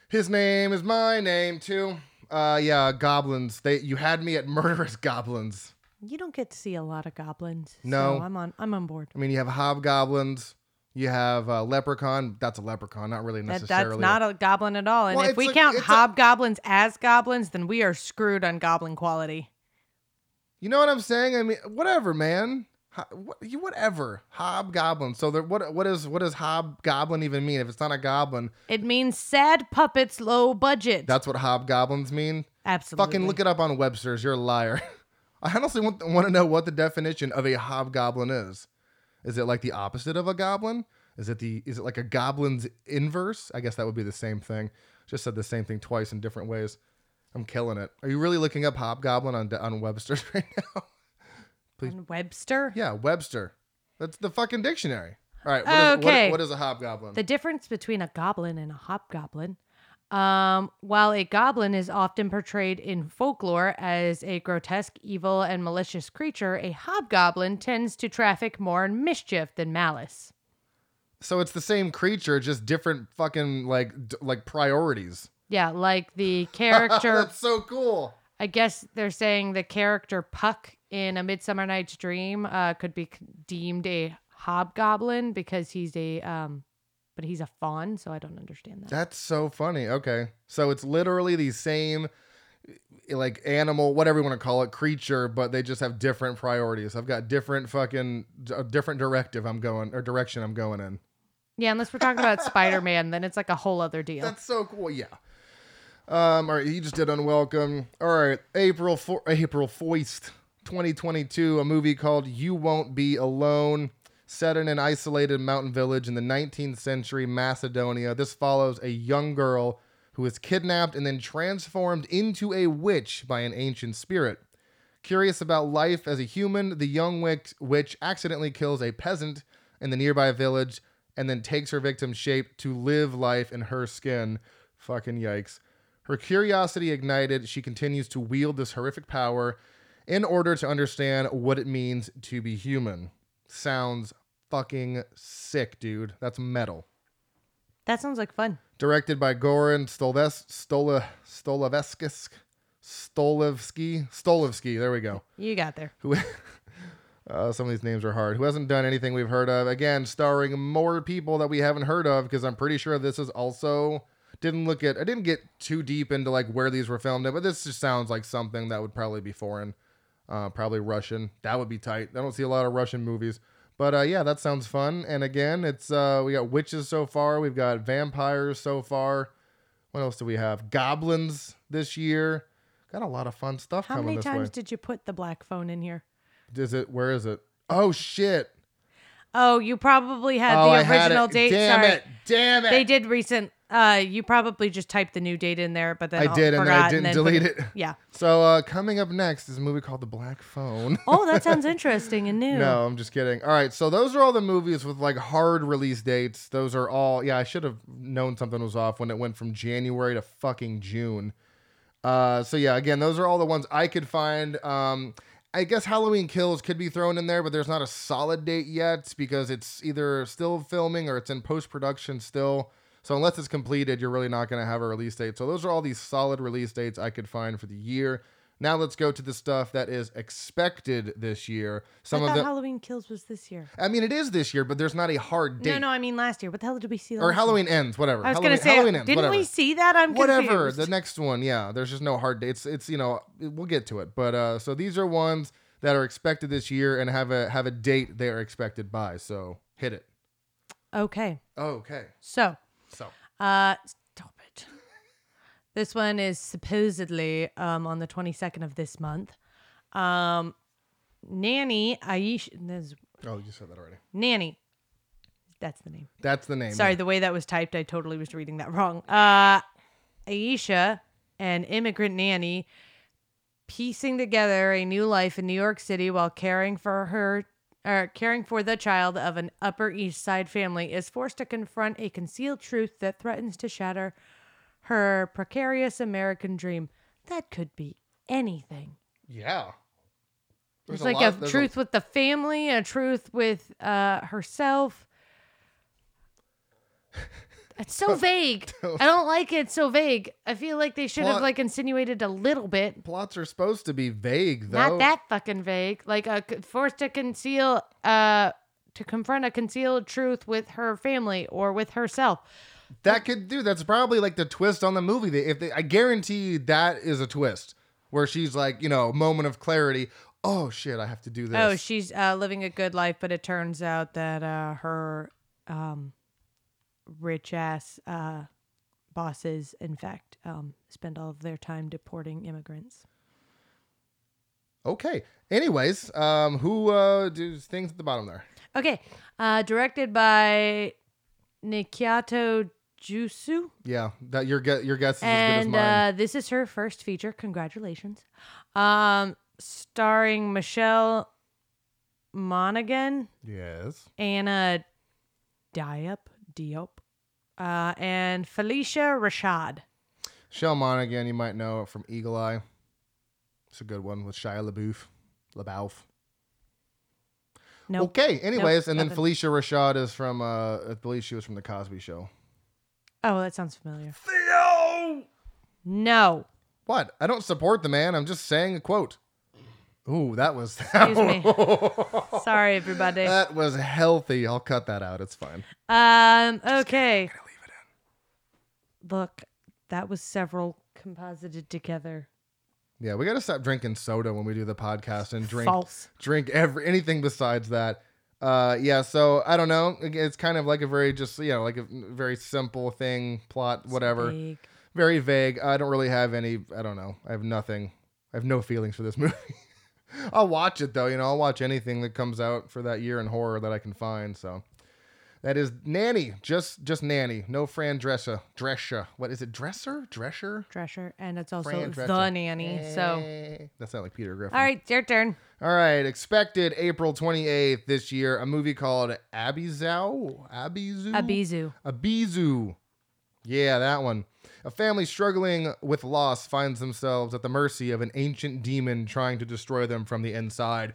His name is my name too. Uh, yeah, goblins. They you had me at murderous goblins. You don't get to see a lot of goblins. No. so I'm on. I'm on board. I mean, you have hobgoblins. You have uh, leprechaun. That's a leprechaun, not really That, necessarily. that's not a goblin at all. And Well, if we like- count it's a- hobgoblins as goblins, then we are screwed on goblin quality. You know what I'm saying? I mean, whatever, man. What, whatever. Hobgoblin. So there, what what is what does hobgoblin even mean? If it's not a goblin, It means sad puppets, low budget. that's what hobgoblins mean. Absolutely. Fucking look it up on Webster's. You're a liar. I honestly want, want to know what the definition of a hobgoblin is. Is it like the opposite of a goblin? Is it the is it like a goblin's inverse? I guess that would be the same thing. Just said the same thing twice in different ways. I'm killing it. Are you really looking up hobgoblin on on Webster's right now? On Webster. yeah, Webster. That's the fucking dictionary. All right. What is, Okay. what, what is a hobgoblin? The difference between a goblin and a hobgoblin. Um, while a goblin is often portrayed in folklore as a grotesque, evil, and malicious creature, a hobgoblin tends to traffic more in mischief than malice. So it's the same creature, just different fucking like d- like priorities. Yeah, like the character. That's so cool. I guess they're saying the character Puck in A Midsummer Night's Dream uh, could be deemed a hobgoblin because he's a um, but he's a fawn, so I don't understand that. That's so funny. Okay. So it's literally the same eh, like animal, whatever you want to call it, creature, but they just have different priorities. I've got different fucking a different directive I'm going or direction I'm going in. Yeah, unless we're talking about Spider Man, then it's like a whole other deal. That's so cool. Yeah. Um, all right, he just did unwelcome. All right, April for April Foist, 2022, a movie called You Won't Be Alone, set in an isolated mountain village in the 19th century Macedonia. This follows a young girl who is kidnapped and then transformed into a witch by an ancient spirit. Curious about life as a human, the young witch, witch accidentally kills a peasant in the nearby village and then takes her victim's shape to live life in her skin. Fucking yikes. Her curiosity ignited, she continues to wield this horrific power in order to understand what it means to be human. Sounds fucking sick, dude. That's metal. that sounds like fun. Directed by Goran Stolves- Stola, Stolaveskis. Stolevski. Stolevski. There we go. You got there. Who uh, some of these names are hard. Who hasn't done anything we've heard of? Again, starring more people that we haven't heard of because I'm pretty sure this is also didn't look at. I didn't get too deep into like where these were filmed at, but this just sounds like something that would probably be foreign, uh, probably Russian. That would be tight. I don't see a lot of Russian movies. But uh, yeah, that sounds fun. And again, it's uh, we got witches so far. We've got vampires so far. What else do we have? Goblins this year. Got a lot of fun stuff How coming many this times way. did you put the black phone in here? Is it? Where is it? Oh shit! Oh, you probably had oh, the had original it. date. Damn Sorry. it! Damn it! They did recent. Uh, you probably just typed the new date in there, but then I did, and then I didn't delete it. Yeah. So uh, coming up next is a movie called The Black Phone. Oh, that sounds interesting and new. no, I'm just kidding. All right, so those are all the movies with like hard release dates. Those are all. Yeah, I should have known something was off when it went from January to fucking June. Uh, so yeah, again, those are all the ones I could find. Um, I guess Halloween Kills could be thrown in there, but there's not a solid date yet because it's either still filming or it's in post production still. So unless it's completed, you're really not going to have a release date. So those are all these solid release dates I could find for the year. Now let's go to the stuff that is expected this year. Some I of thought them. Halloween Kills was this year. I mean, it is this year, but there's not a hard date. No, no, I mean last year. What the hell did we see? or Halloween ends, whatever. I was Halloween, gonna say, Halloween ends, didn't whatever. we see that? I'm whatever confused. the next one yeah there's just no hard dates it's you know we'll get to it but uh so these are ones that are expected this year and have a have a date they are expected by so hit it Okay, okay so so uh, stop it. This one is supposedly um on the 22nd of this month. Um, Nanny Aisha. This, oh you said that already Nanny. That's the name. that's the name Sorry, the way that was typed, I totally was reading that wrong. Uh, Aisha, an immigrant nanny, piecing together a new life in New York City while caring for her, or caring for the child of an Upper East Side family, is forced to confront a concealed truth that threatens to shatter her precarious American dream. That could be anything. yeah There's It's like lot- a truth with the family, a truth with uh, herself. It's so vague. I don't like it. So vague. I feel like they should have like insinuated a little bit. plots are supposed to be vague though Not that fucking vague. Like a c- forced to conceal, uh, to confront a concealed truth with her family or with herself. that could do that's probably like the twist on the movie they, if they i guarantee that is a twist where she's like you know moment of clarity oh shit i have to do this Oh, she's uh, living a good life, but it turns out that uh, her um, rich ass uh, bosses, in fact, um, spend all of their time deporting immigrants. okay anyways um who uh does things at the bottom there Okay, uh, directed by Nikyatu Jusu, Yeah, that your guess your guess is as good as and mine. uh, this is her first feature. Congratulations. Um, starring Michelle Monaghan, yes. Anna Diop, Diop, uh, and Phylicia Rashad. Shell Monaghan, you might know from Eagle Eye. It's a good one with Shia LaBeouf. LaBeouf. Nope. Okay. Anyways, and then nothing. Phylicia Rashad is from. Uh, I believe she was from the Cosby Show. Oh, that sounds familiar. Theo. No. What? I don't support the man. I'm just saying a quote. Ooh, that was. Excuse me. Sorry, everybody. that was healthy. I'll cut that out. It's fine. Um. Okay. Leave it in. Look, that was several composited together. Yeah, we got to stop drinking soda when we do the podcast and drink False. drink every anything besides that. Uh, yeah, so I don't know. It's kind of like a very just you know like a very simple thing, plot, whatever. Vague. Very vague. I don't really have any. I don't know. I have nothing. I have no feelings for this movie. I'll watch it though. You know, I'll watch anything that comes out for that year in horror that I can find. So that is Nanny. Just just Nanny. No Fran Drescher. Drescher. What is it? Dresser? Drescher? Drescher, and it's also Fran the Drescher. nanny. So, Eh, that sounds like Peter Griffin. all right, it's your turn. All right, expected April 28th this year, a movie called Abizu. Abizu? Abizu. Abizu. Yeah, that one. A family struggling with loss finds themselves at the mercy of an ancient demon trying to destroy them from the inside.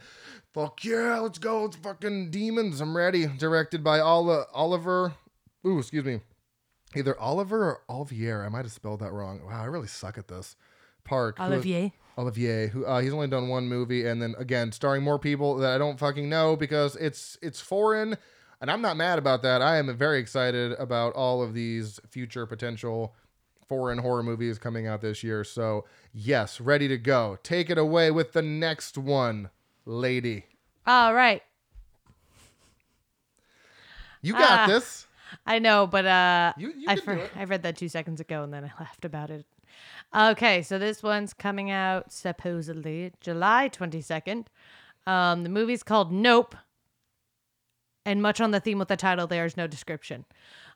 Fuck yeah, let's go. It's fucking demons. I'm ready. Directed by Oli- Oliver. Ooh, excuse me. Either Oliver or Olivier. I might have spelled that wrong. Wow, I really suck at this. Park. who- Olivier. Olivier, who uh, he's only done one movie, and then again starring more people that I don't fucking know because it's it's foreign, and I'm not mad about that. I am very excited about all of these future potential foreign horror movies coming out this year. So yes, ready to go. Take it away with the next one, lady. All right. You got Ah. this. I know, but uh, You you I can do for- it. I read that two seconds ago and then I laughed about it. Okay, so this one's coming out supposedly July twenty second. Um, the movie's called Nope, and much on the theme with the title, there is no description.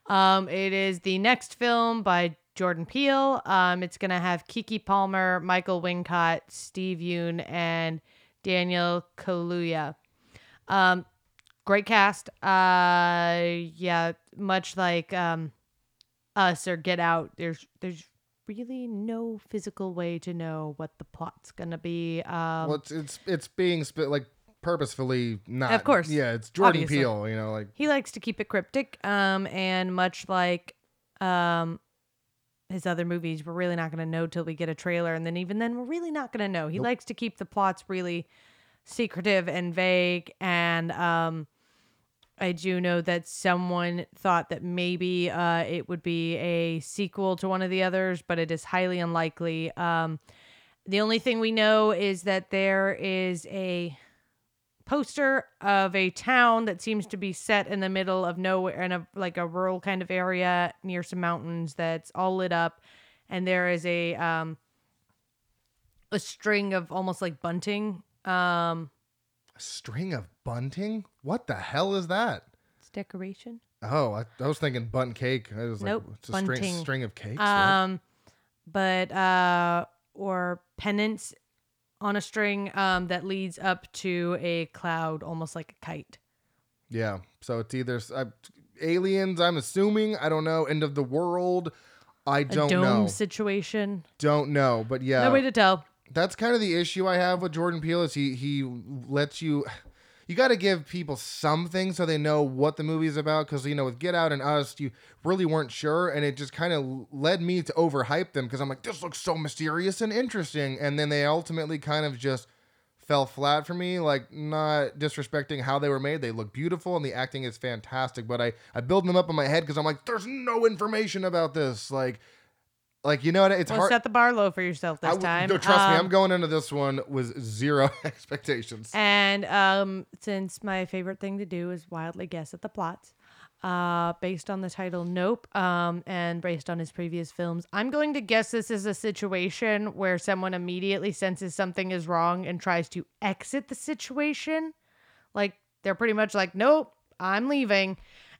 Um, it is the next film by Jordan Peele. Um, it's gonna have Keke Palmer, Michael Wincott, Steve Yeun, and Daniel Kaluuya. Um, great cast. Uh, yeah, much like um, Us or Get Out. There's there's really no physical way to know what the plot's gonna be. Um, Well, it's it's it's being sp- like purposefully not. Of course. Yeah, it's Jordan Obviously. Peele. You know, like he likes to keep it cryptic. Um, and much like um, his other movies, we're really not gonna know till we get a trailer, and then even then, we're really not gonna know. He likes to keep the plots really secretive and vague. And um, I do know that someone thought that maybe uh, it would be a sequel to one of the others, but it is highly unlikely. Um, the only thing we know is that there is a poster of a town that seems to be set in the middle of nowhere in a like a rural kind of area near some mountains that's all lit up and there is a um a string of almost like bunting um a string of bunting. What the hell is that? it's decoration Oh, I, I was thinking bunt cake. I was Nope, like, it's a string, bunting. string of cakes. um but uh or pennants on a string um that leads up to a cloud almost like a kite Yeah. So it's either uh, aliens. I'm assuming. I don't know. End of the world. I don't dome know. situation Don't know. But yeah, no way to tell that's kind of the issue I have with Jordan Peele. Is he he lets you. You got to give people something so they know what the movie is about. Because you know, with Get Out and Us, you really weren't sure, and it just kind of led me to overhype them because I'm like, this looks so mysterious and interesting, and then they ultimately kind of just fell flat for me. Like, not disrespecting how they were made. They look beautiful and the acting is fantastic, but I I build them up in my head because I'm like, there's no information about this. Like, like you know what? It's well hard. set the bar low for yourself this w- time no, trust me, Um, I'm going into this one with zero expectations. And um, since my favorite thing to do is wildly guess at the plots, uh, based on the title Nope, um, and based on his previous films, I'm going to guess this is a situation where someone immediately senses something is wrong and tries to exit the situation. Like they're pretty much like, Nope, I'm leaving.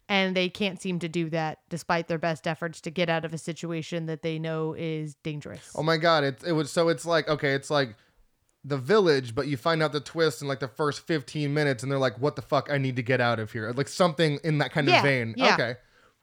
And they can't seem to do that despite their best efforts to get out of a situation that they know is dangerous. Oh my god, it it was so it's like okay, it's like the village, but you find out the twist in like the first 15 minutes and they're like, what the fuck, I need to get out of here. Like something in that kind Yeah, of vein. yeah. Okay.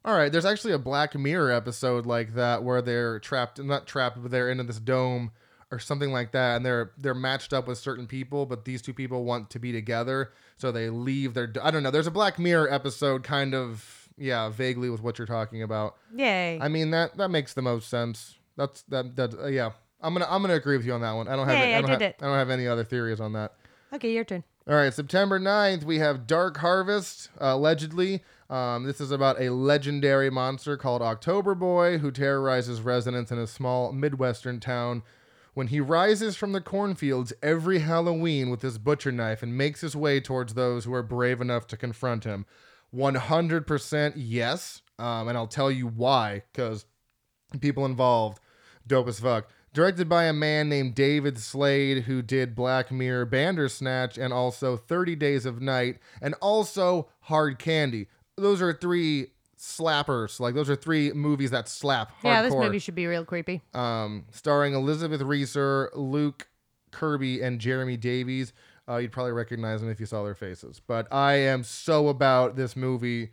All right, there's actually a Black Mirror episode like that where they're trapped, not trapped, but they're in this dome or something like that, and they're they're matched up with certain people, but these two people want to be together, so they leave their. I don't know. There's a Black Mirror episode, kind of, yeah, vaguely with what you're talking about. Yay. I mean that that makes the most sense. That's that that uh, yeah. I'm gonna I'm gonna agree with you on that one. I don't have Yay, I I don't did have, it. I don't have any other theories on that. okay, your turn. All right, September 9th, we have Dark Harvest, uh, allegedly. Um, this is about a legendary monster called October Boy who terrorizes residents in a small Midwestern town. When he rises from the cornfields every Halloween with his butcher knife and makes his way towards those who are brave enough to confront him. 100% yes. Um, and I'll tell you why, because people involved, dope as fuck. Directed by a man named David Slade, who did Black Mirror, Bandersnatch, and also 30 Days of Night, and also Hard Candy. Those are three slappers. Like, those are three movies that slap hardcore. Yeah, this movie should be real creepy. Um, starring Elizabeth Reaser, Luke Kirby, and Jeremy Davies. Uh, you'd probably recognize them if you saw their faces. But I am so about this movie.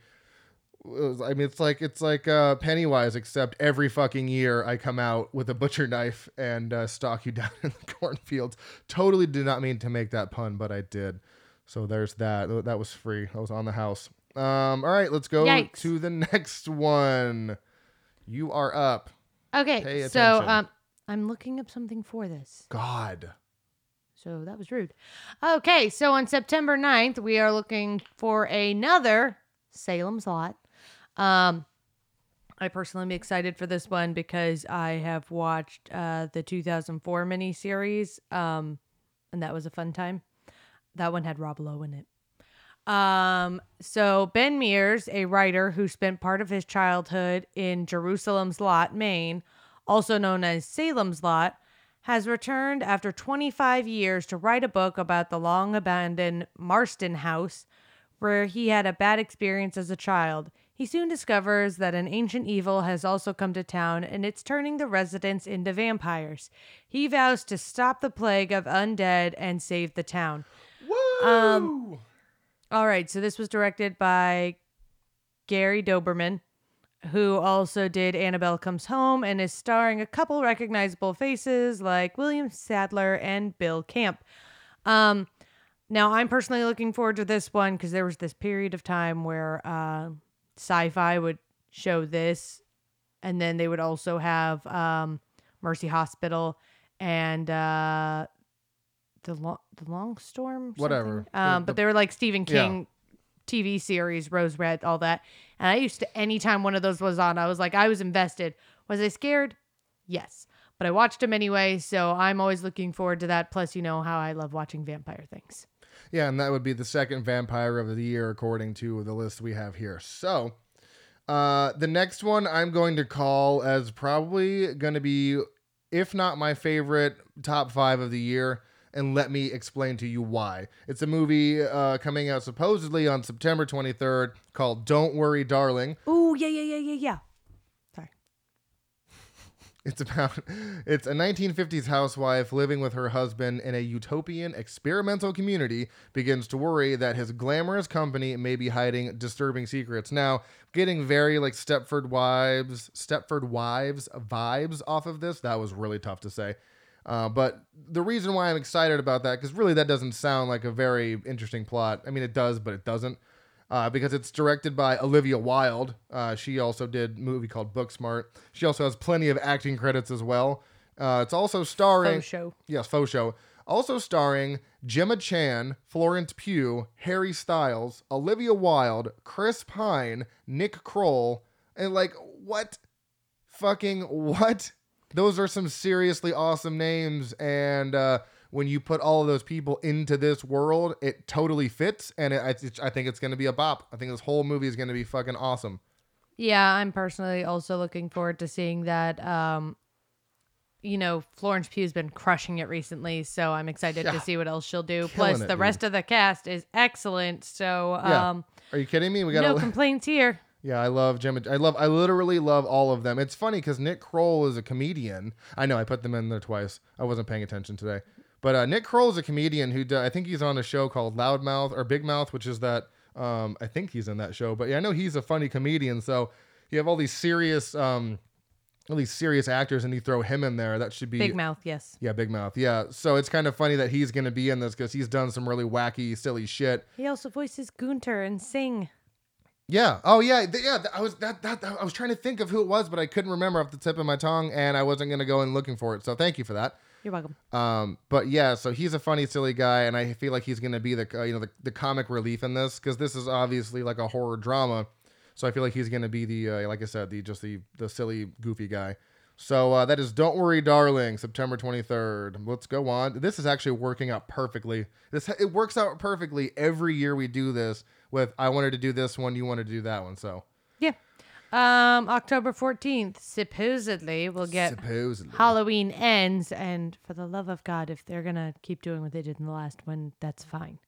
I mean, it's like it's like uh, Pennywise, except every fucking year I come out with a butcher knife and uh, stalk you down in the cornfields. Totally did not mean to make that pun, but I did. So there's that. That was free. I was on the house. Um, all right, let's go Yikes. to the next one. You are up. Okay, Pay so attention. um, I'm looking up something for this. God. So that was rude. Okay, so on September 9th, we are looking for another Salem's Lot. Um, I personally am excited for this one because I have watched uh, the 2004 miniseries, um, and that was a fun time. That one had Rob Lowe in it. Um, so Ben Mears, a writer who spent part of his childhood in Jerusalem's Lot, Maine, also known as Salem's Lot, has returned after 25 years to write a book about the long abandoned Marston house where he had a bad experience as a child. He soon discovers that an ancient evil has also come to town and it's turning the residents into vampires. He vows to stop the plague of undead and save the town. Woo! Um, All right, so this was directed by Gary Dauberman, who also did Annabelle Comes Home and is starring a couple recognizable faces like William Sadler and Bill Camp. Um, now, I'm personally looking forward to this one because there was this period of time where uh, sci fi would show this, and then they would also have um, Mercy Hospital and uh, the, Lo- the Long Storm? Whatever. Um, The- but the- they were like Stephen Yeah. King TV series, Rose Red, all that. And I used to, anytime one of those was on, I was like, I was invested. Was I scared? Yes. But I watched them anyway, so I'm always looking forward to that. Plus, you know how I love watching vampire things. Yeah, and that would be the second vampire of the year according to the list we have here. So, uh, the next one I'm going to call as probably going to be, if not my favorite, top five of the year. And let me explain to you why. It's a movie uh, coming out supposedly on September 23rd called Don't Worry, Darling. Ooh, yeah, yeah, yeah, yeah, yeah. Sorry. It's about it's a 1950s housewife living with her husband in a utopian experimental community begins to worry that his glamorous company may be hiding disturbing secrets. Now, getting very like Stepford Wives, Stepford Wives vibes off of this. That was really tough to say. Uh, but the reason why I'm excited about that, because really that doesn't sound like a very interesting plot. I mean, it does, but it doesn't. Uh, because it's directed by Olivia Wilde. Uh, she also did a movie called Booksmart. She also has plenty of acting credits as well. Uh, it's also starring Faux show. Yes, faux show. Also starring Gemma Chan, Florence Pugh, Harry Styles, Olivia Wilde, Chris Pine, Nick Kroll, and like what? Fucking what? Those are some seriously awesome names, and uh, when you put all of those people into this world, it totally fits, and it, I think it's going to be a bop. I think this whole movie is going to be fucking awesome. Yeah, I'm personally also looking forward to seeing that. Um, you know, Florence Pugh's been crushing it recently, so I'm excited Yeah. to see what else she'll do. Killing Plus, it, the dude. rest of the cast is excellent. So, Yeah. um, Are you kidding me? We got no complaints here. Yeah, I love Gemma. I love. I literally love all of them. It's funny because Nick Kroll is a comedian. I know I put them in there twice. I wasn't paying attention today, but uh, Nick Kroll is a comedian who do, I think he's on a show called Loudmouth or Big Mouth, which is that. Um, I think he's in that show, but yeah, I know he's a funny comedian. So you have all these serious, um, all these serious actors, and you throw him in there. That should be Big Mouth, yes. Yeah, Big Mouth. Yeah. So it's kind of funny that he's going to be in this because he's done some really wacky, silly shit. He also voices Gunter and Sing. Yeah. Oh yeah. Yeah. I was that, that I was trying to think of who it was, but I couldn't remember off the tip of my tongue, and I wasn't going to go in looking for it. So thank you for that. You're welcome. Um, but yeah, so he's a funny, silly guy, and I feel like he's going to be the uh, you know the, the comic relief in this because this is obviously like a horror drama. So I feel like he's going to be the uh, like I said, the just the the silly, goofy guy. So uh, that is "Don't Worry, Darling," September twenty third. Let's go on. This is actually working out perfectly. This it works out perfectly every year we do this. With I wanted to do this one, you wanted to do that one. So Yeah. Um, October 14th, supposedly we'll get supposedly, Halloween ends, and for the love of God, if they're gonna keep doing what they did in the last one, that's fine.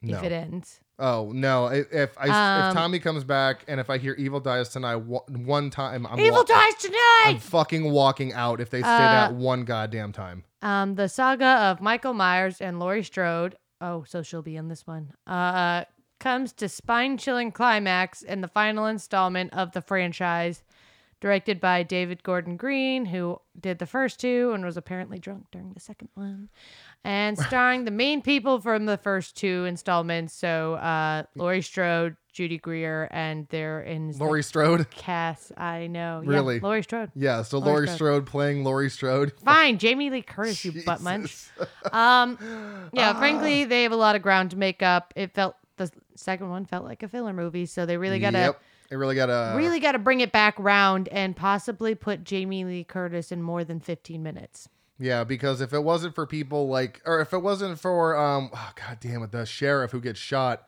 If it ends, oh no, I- if I Um, if Tommy comes back and if I hear "Evil Dies Tonight" one, one time, I'm Evil wa- dies tonight. I'm fucking walking out if they say Uh, that one goddamn time. Um, the saga of Michael Myers and Laurie Strode. Oh, so she'll be in this one. Uh, comes to spine-chilling climax in the final installment of the franchise, directed by David Gordon Green, who did the first two and was apparently drunk during the second one, and starring the main people from the first two installments. So, uh, Laurie Strode, Judy Greer, and they're in Laurie Strode. cast. I know, yeah, Really? Laurie Strode. Yeah, so Laurie Laurie Strode. Strode playing Laurie Strode. Fine, Jamie Lee Curtis, you butt munch. Um, yeah, Ah. frankly, they have a lot of ground to make up. It felt the second one felt like a filler movie, so they really gotta Yep. It really got a really gotta bring it back round and possibly put Jamie Lee Curtis in more than fifteen minutes. Yeah, because if it wasn't for people like, or if it wasn't for, um, oh, god damn it, the sheriff who gets shot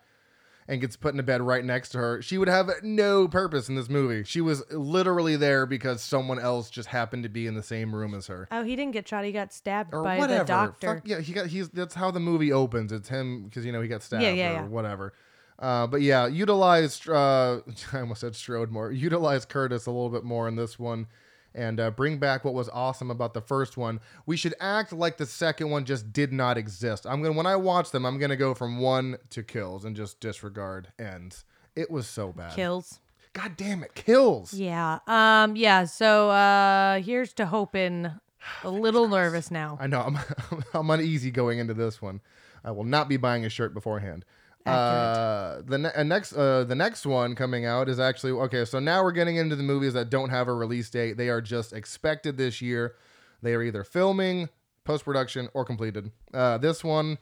and gets put in a bed right next to her, she would have no purpose in this movie. She was literally there because someone else just happened to be in the same room as her. Oh, he didn't get shot; he got stabbed Or by whatever. the doctor. Fuck, yeah, he got. He's. That's how the movie opens. It's him because you know he got stabbed yeah, or yeah. whatever. Uh, but yeah, utilize. Uh, I almost said Strode more. Utilize Curtis a little bit more in this one, and uh, bring back what was awesome about the first one. We should act like the second one just did not exist. I'm gonna when I watch them, I'm gonna go from one to kills and just disregard ends. It was so bad. Kills. God damn it, kills. Yeah. Um. Yeah. So, uh, here's to hoping. A little nervous now. I know. I'm, I'm uneasy going into this one. I will not be buying a shirt beforehand. Uh, the ne- uh, next uh, the next one coming out is actually okay. So now we're getting into the movies that don't have a release date. They are just expected this year. They are either filming, post production, or completed. Uh, this one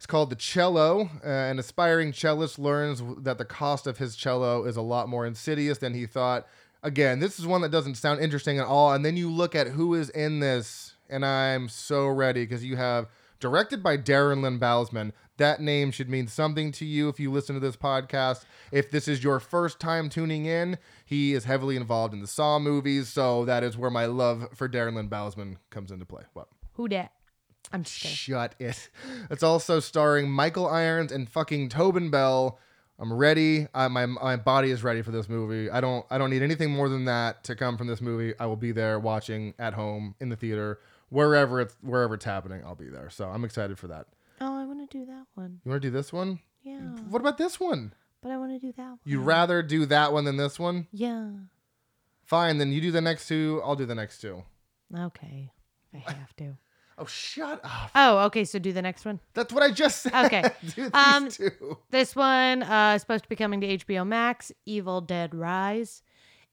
is called The Cello. Uh, an aspiring cellist learns that the cost of his cello is a lot more insidious than he thought. Again, this is one that doesn't sound interesting at all. And then you look at who is in this, and I'm so ready because you have directed by Darren Lynn Bousman. That name should mean something to you if you listen to this podcast. If this is your first time tuning in, he is heavily involved in the Saw movies, so that is where my love for Darren Lynn Bousman comes into play. What? Who dat? I'm just kidding. Shut it. It's also starring Michael Irons and fucking Tobin Bell. I'm ready. I, my my body is ready for this movie. I don't I don't need anything more than that to come from this movie. I will be there watching at home in the theater wherever it's wherever it's happening. I'll be there. So I'm excited for that. Oh, I want to do that one. You want to do this one? Yeah, What about this one? but I want to do that one. You'd rather do that one than this one? Yeah. Fine, then you do the next two. I'll do the next two. Okay. I have to. Oh, shut up. Oh, okay. So do the next one. That's what I just said. Okay. do these Um, two. This one uh, is supposed to be coming to HBO Max Evil Dead Rise.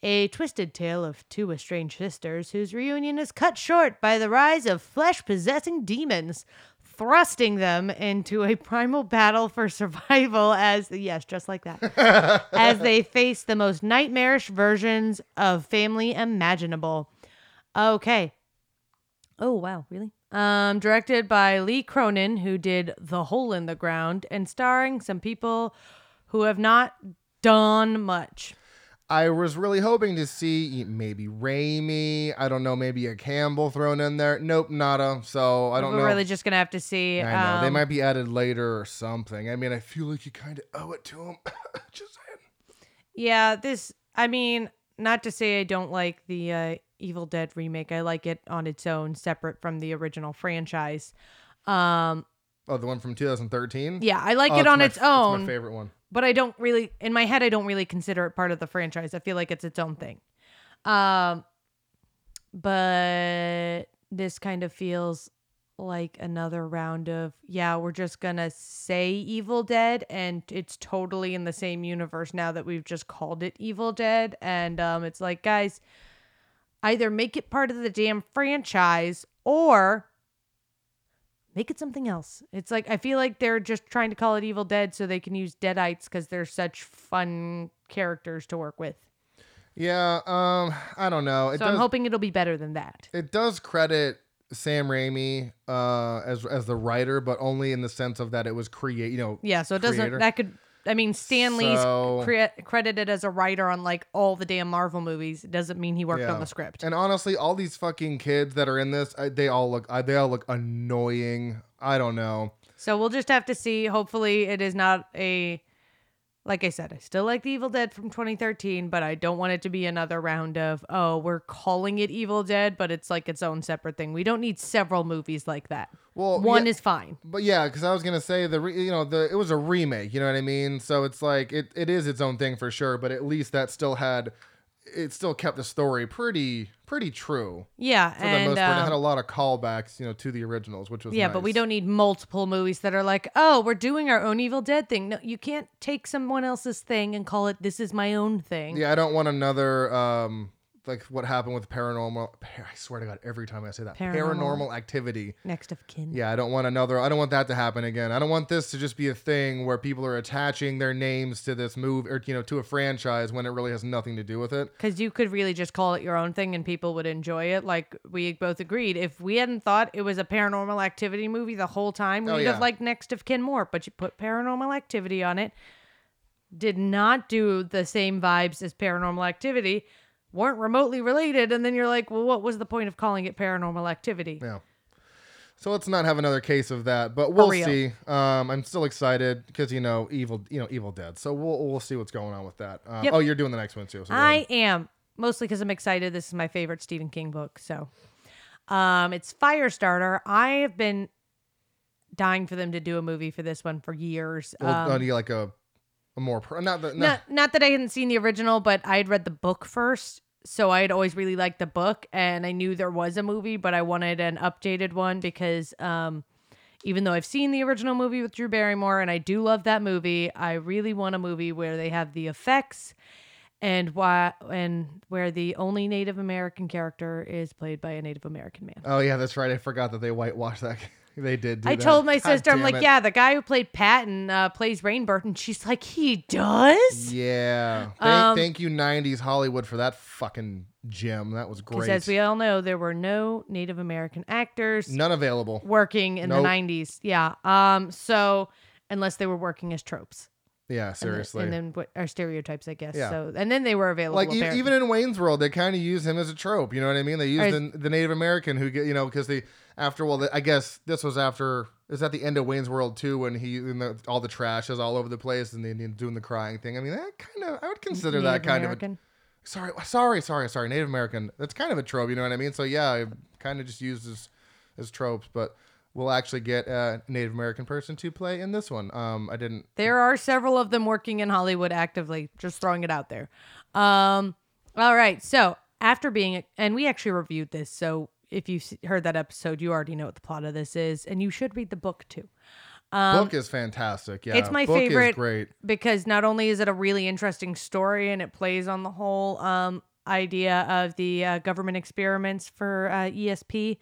A twisted tale of two estranged sisters whose reunion is cut short by the rise of flesh possessing demons, thrusting them into a primal battle for survival as, yes, just like that, as they face the most nightmarish versions of family imaginable. Okay. Oh, wow. Really? Um, directed by Lee Cronin, who did The Hole in the Ground, and starring some people who have not done much. I was really hoping to see maybe Raimi. I don't know, maybe a Campbell thrown in there. Nope, nada. So I don't know. We're know. really just gonna have to see. I know they um, might be added later or something. I mean, I feel like you kind of owe it to him. just saying. Yeah, this. I mean, not to say I don't like the uh, Evil Dead remake. I like it on its own, separate from the original franchise. Um, Oh, the one from 2013. yeah, I like Oh, it it's on my- its own. It's my favorite one. But I don't really in my head I don't really consider it part of the franchise. I feel like it's its own thing. Um but this kind of feels like another round of yeah, we're just going to say Evil Dead and it's totally in the same universe now that we've just called it Evil Dead and um it's like guys either make it part of the damn franchise or make it something else. It's like I feel like they're just trying to call it Evil Dead so they can use Deadites because they're such fun characters to work with. Yeah, um, I don't know. It So does, I'm hoping it'll be better than that. it does credit Sam Raimi uh, as as the writer, but only in the sense of that it was create. You know, Yeah, so it doesn't. creator. That could. I mean, Stan Lee's So- cre- credited as a writer on like all the damn Marvel movies. It doesn't mean he worked Yeah. on the script. And honestly, all these fucking kids that are in this, I, they all look, I, they all look annoying. I don't know. So we'll just have to see. Hopefully, it is not a. Like I said, I still like the Evil Dead from 2013, but I don't want it to be another round of, oh, we're calling it Evil Dead, but it's like its own separate thing. We don't need several movies like that. Well, One yeah, is fine. but yeah, because I was gonna say the, re, you know, the it was a remake. You know what I mean? So it's like it, it is its own thing for sure. But at least that still had, it still kept the story pretty pretty true Yeah, for the and most part. It um, had a lot of callbacks, you know, to the originals, which was yeah, but we don't need multiple movies that are like, oh, we're doing our own Evil Dead thing. No, you can't take someone else's thing and call it this is my own thing. Yeah, I don't want another um like what happened with paranormal. I swear to God, every time I say that, Paranormal. paranormal activity. Next of kin. Yeah, I don't want another. I don't want that to happen again. I don't want this to just be a thing where people are attaching their names to this move or you know to a franchise when it really has nothing to do with it. Because you could really just call it your own thing and people would enjoy it. Like we both agreed. If we hadn't thought it was a paranormal activity movie the whole time, Oh, we'd yeah. have liked Next of Kin more. But you put paranormal activity on it, did not do the same vibes as paranormal activity, weren't remotely related. And then you're like, well, what was the point of calling it paranormal activity? Yeah. So let's not have another case of that, but we'll see. Um, I'm still excited because you know evil, you know Evil Dead. So we'll we'll see what's going on with that. Um, Yep. Oh, you're doing the next one too. So I am mostly because I'm excited. This is my favorite Stephen King book. So, um, it's Firestarter. I have been dying for them to do a movie for this one for years. Well, Um, uh, you like a more pro- not the, no. not, not that I hadn't seen the original, but I had read the book first. So I had always really liked the book and I knew there was a movie, but I wanted an updated one because um, even though I've seen the original movie with Drew Barrymore and I do love that movie, I really want a movie where they have the effects and why and where the only Native American character is played by a Native American man. Oh yeah, that's right. I forgot that they whitewashed that. They did. Do I that. told my God sister, I'm like, it. yeah, the guy who played Patton uh, plays Rainbird, and she's like, he does. Yeah. Thank, Um, thank you, '90s Hollywood, for that fucking gem. That was Because great. as we all know, there were no Native American actors None available. working in Nope. the 90s. Yeah. Um. So unless they were working as tropes, Yeah, And then- seriously. and then what are stereotypes, I guess. Yeah. So and then they were available. like apparently. even in Wayne's World, they kind of use him as a trope. You know what I mean? They use the, the Native American who get you know because they after well, the, I guess this was after is at the end of Wayne's World too when he in the, all the trash is all over the place and then doing the crying thing. I mean that kind of I would consider that kind American. of a, sorry sorry sorry sorry Native American. That's kind of a trope. You know what I mean? So yeah, I kind of just used as as tropes, but. We'll actually get a Native American person to play in this one. Um, I didn't. There are several of them working in Hollywood actively. Just throwing it out there. Um. All right. So after being, and we actually reviewed this. So if you've heard that episode, you already know what the plot of this is, and you should read the book too. book is fantastic. Yeah, Um, it's my book favorite Is great. because not only is it a really interesting story and it plays on the whole um, idea of the uh, government experiments for uh, ESP,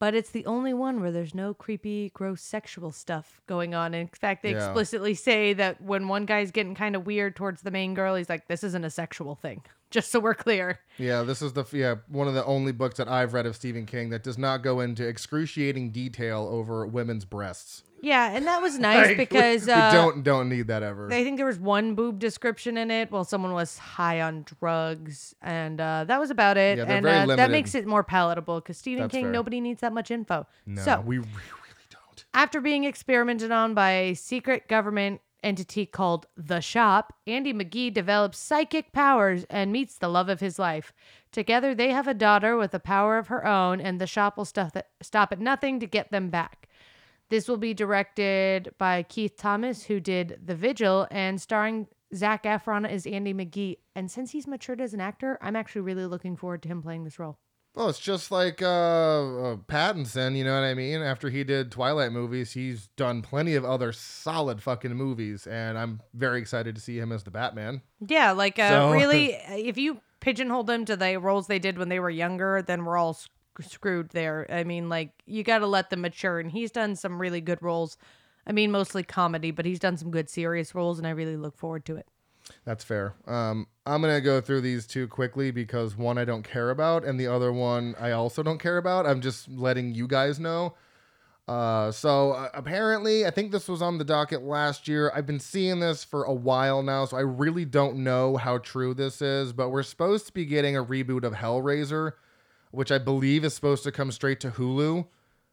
but it's the only one where there's no creepy, gross sexual stuff going on. In fact, they Yeah. explicitly say that when one guy's getting kind of weird towards the main girl, he's like, "This isn't a sexual thing." Just so we're clear. Yeah, this is the yeah one of the only books that I've read of Stephen King that does not go into excruciating detail over women's breasts. Yeah, and that was nice Like, because we, uh, don't don't need that ever. I think there was one boob description in it while someone was high on drugs, and uh, that was about it. Yeah, and uh, that makes it more palatable because Stephen That's King, fair. nobody needs that much info. no, so, we really, really don't. after being experimented on by secret government entity called The Shop, Andy McGee develops psychic powers and meets the love of his life. Together, they have a daughter with a power of her own, and the shop will stop at nothing to get them back. This will be directed by Keith Thomas, who did The Vigil, and starring Zac Efron as Andy McGee. And since he's matured as an actor, I'm actually really looking forward to him playing this role. Well, it's just like uh, uh, Pattinson, you know what I mean? After he did Twilight movies, he's done plenty of other solid fucking movies, and I'm very excited to see him as the Batman. Yeah, like uh, So- really, if you pigeonhole them to the roles they did when they were younger, then we're all sc- screwed there. I mean, like you got to let them mature, and he's done some really good roles. I mean, mostly comedy, but he's done some good serious roles, and I really look forward to it. That's fair. Um, I'm gonna go through these two quickly because one I don't care about, and the other one I also don't care about. I'm just letting you guys know. Uh, so uh, apparently, I think this was on the docket last year. I've been seeing this for a while now, so I really don't know how true this is. But we're supposed to be getting a reboot of Hellraiser, which I believe is supposed to come straight to Hulu.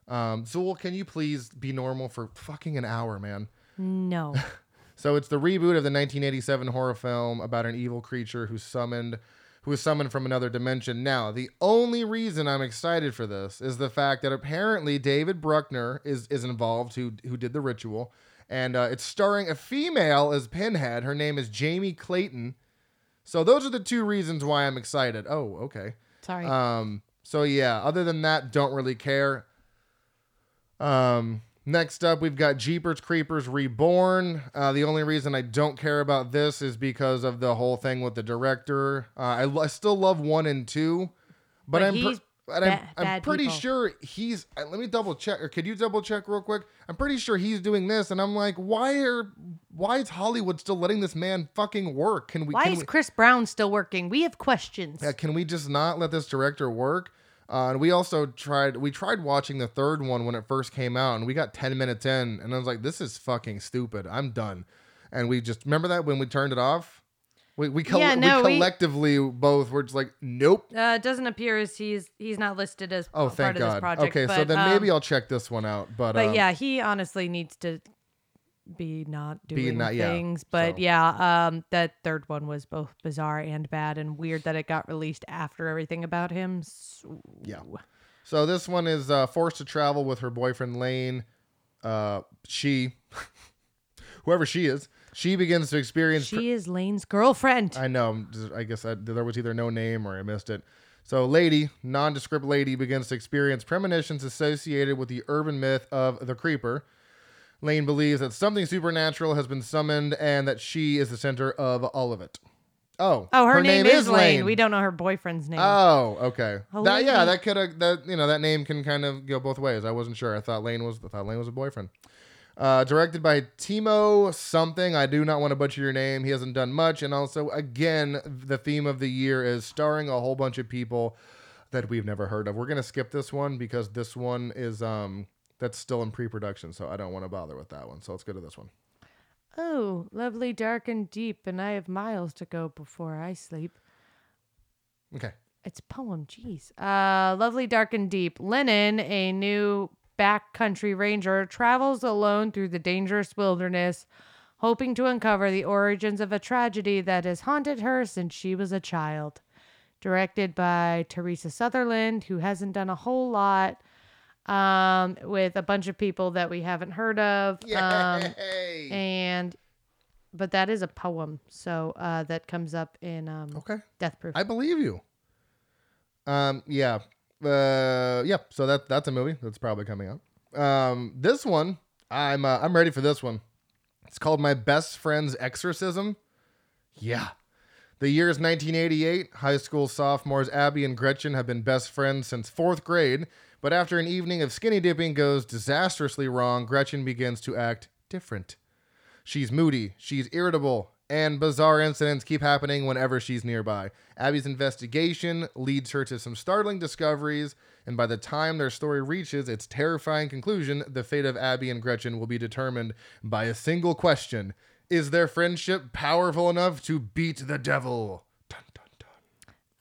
Um, Zool, can you please be normal for fucking an hour, man? No, So it's the reboot of the 1987 horror film about an evil creature who's summoned who is summoned from another dimension. Now, the only reason I'm excited for this is the fact that apparently David Bruckner is is involved who who did the ritual and uh, it's starring a female as Pinhead. Her name is Jamie Clayton. So those are the two reasons why I'm excited. Oh, okay. sorry. Um, so yeah, other than that, don't really care. Um, next up, we've got Jeepers Creepers Reborn. Uh, the only reason I don't care about this is because of the whole thing with the director. Uh, I, I still love one and two, but, But I'm he's but I'm, I'm pretty people. sure he's. Uh, let me double check, or could you double check real quick? I'm pretty sure he's doing this, and I'm like, why are why is Hollywood still letting this man fucking work? Can we? Why can is we, Chris Brown still working? We have questions. yeah, can we just not let this director work? Uh, and we also tried. We tried watching the third one when it first came out, and we got ten minutes in, and I was like, "This is fucking stupid. I'm done." And we just remember that when we turned it off. We we, coll- Yeah, no, we we- collectively both were just like, "Nope." Uh, it doesn't appear as he's he's not listed as Oh, thank part of this God. project. okay, so then um, maybe I'll check this one out. But, But um, yeah, he honestly needs to be not doing not- yeah, things. But so. yeah, um, that third one was both bizarre and bad, and weird that it got released after everything about him. So, Yeah. So this one is uh, forced to travel with her boyfriend Lane. Uh, she, whoever she is, she begins to experience. she is Lane's girlfriend. I know. I guess I, there was either no name or I missed it. So, lady, nondescript lady, begins to experience premonitions associated with the urban myth of the creeper. Lane believes that something supernatural has been summoned and that she is the center of all of it. Oh, oh, her, name, is Lane. We don't know her boyfriend's name. Oh, okay. A That yeah, that could have that you know that name can kind of go both ways. I wasn't sure. I thought Lane was I thought Lane was a boyfriend. Uh, directed by Timo something. I do not want to butcher your name. He hasn't done much, and also again, the theme of the year is starring a whole bunch of people that we've never heard of. We're gonna skip this one because this one is um that's still in pre-production, so I don't want to bother with that one. So let's go to this one. Oh, lovely, dark, and deep, and I have miles to go before I sleep. Okay. It's a poem, jeez. Uh, lovely, dark, and deep. Lennon, a new backcountry ranger, travels alone through the dangerous wilderness, hoping to uncover the origins of a tragedy that has haunted her since she was a child. Directed by Teresa Sutherland, who hasn't done a whole lot, um, with a bunch of people that we haven't heard of. Um, Yay! and but that is a poem, so uh, that comes up in um, okay. Death Proof. I believe you. Um, yeah, uh, yeah. So that that's a movie that's probably coming out. Um, this one, I'm uh, I'm ready for this one. It's called My Best Friend's Exorcism. Yeah. The year is 1988. High school sophomores Abby and Gretchen have been best friends since fourth grade, but after an evening of skinny dipping goes disastrously wrong, Gretchen begins to act different. She's moody, she's irritable, and bizarre incidents keep happening whenever she's nearby. Abby's investigation leads her to some startling discoveries, and by the time their story reaches its terrifying conclusion, the fate of Abby and Gretchen will be determined by a single question Is their friendship powerful enough to beat the devil?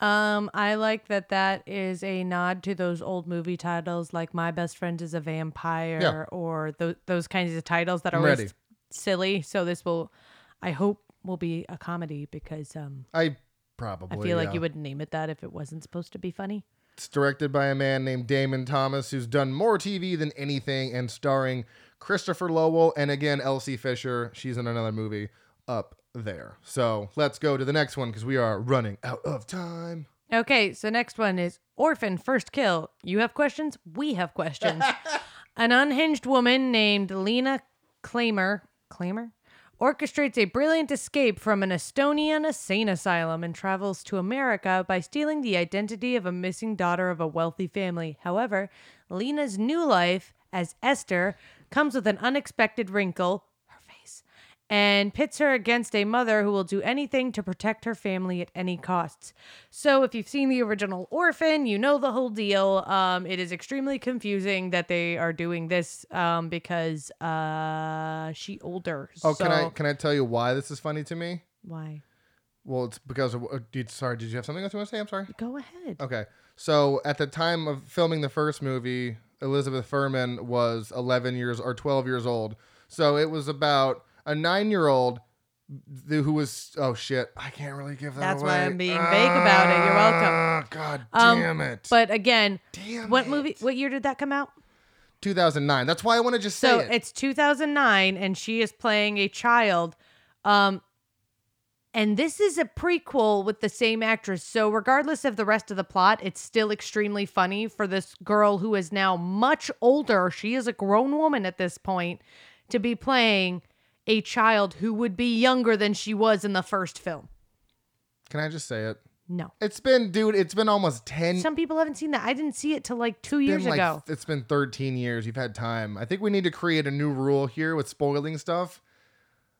Um, I like that that is a nod to those old movie titles like My Best Friend is a Vampire Yeah. or th- those kinds of titles that are I'm always ready. silly. So this will, I hope, will be a comedy because um, I probably. I feel like you would name it that if it wasn't supposed to be funny. It's directed by a man named Damon Thomas, who's done more TV than anything, and starring Christopher Lowell, and again Elsie Fisher. She's in another movie up there. So let's go to the next one because we are running out of time. Okay, so next one is Orphan First Kill. You have questions? We have questions. An unhinged woman named Lena Claimer, Claimer orchestrates a brilliant escape from an Estonian insane asylum and travels to America by stealing the identity of a missing daughter of a wealthy family. However, Lena's new life as Esther comes with an unexpected wrinkle, and pits her against a mother who will do anything to protect her family at any costs. So, if you've seen the original Orphan, you know the whole deal. Um, it is extremely confusing that they are doing this um, because uh, she older. Oh, can I can I tell you why this is funny to me? Why? Well, it's because of. Uh, did, sorry, did you have something else you want to say? I'm sorry. Go ahead. Okay. So at the time of filming the first movie, Elizabeth Fuhrman was 11 years or 12 years old. So it was about a nine year old who was. Oh, shit. I can't really give that That's away. why I'm being vague about it. You're welcome. Ah, God Um, damn it. But again, Damn what it. movie? What year did that come out? 2009. That's why I want to just say So it. it's 2009, and she is playing a child. Um, and this is a prequel with the same actress. So regardless of the rest of the plot, it's still extremely funny for this girl who is now much older. She is a grown woman at this point to be playing a child who would be younger than she was in the first film. Can I just say it? No. It's been, dude, it's been almost 10 Some people haven't seen that. I didn't see it till like two years like- ago. It's been 13 years. You've had time. I think we need to create a new rule here with spoiling stuff.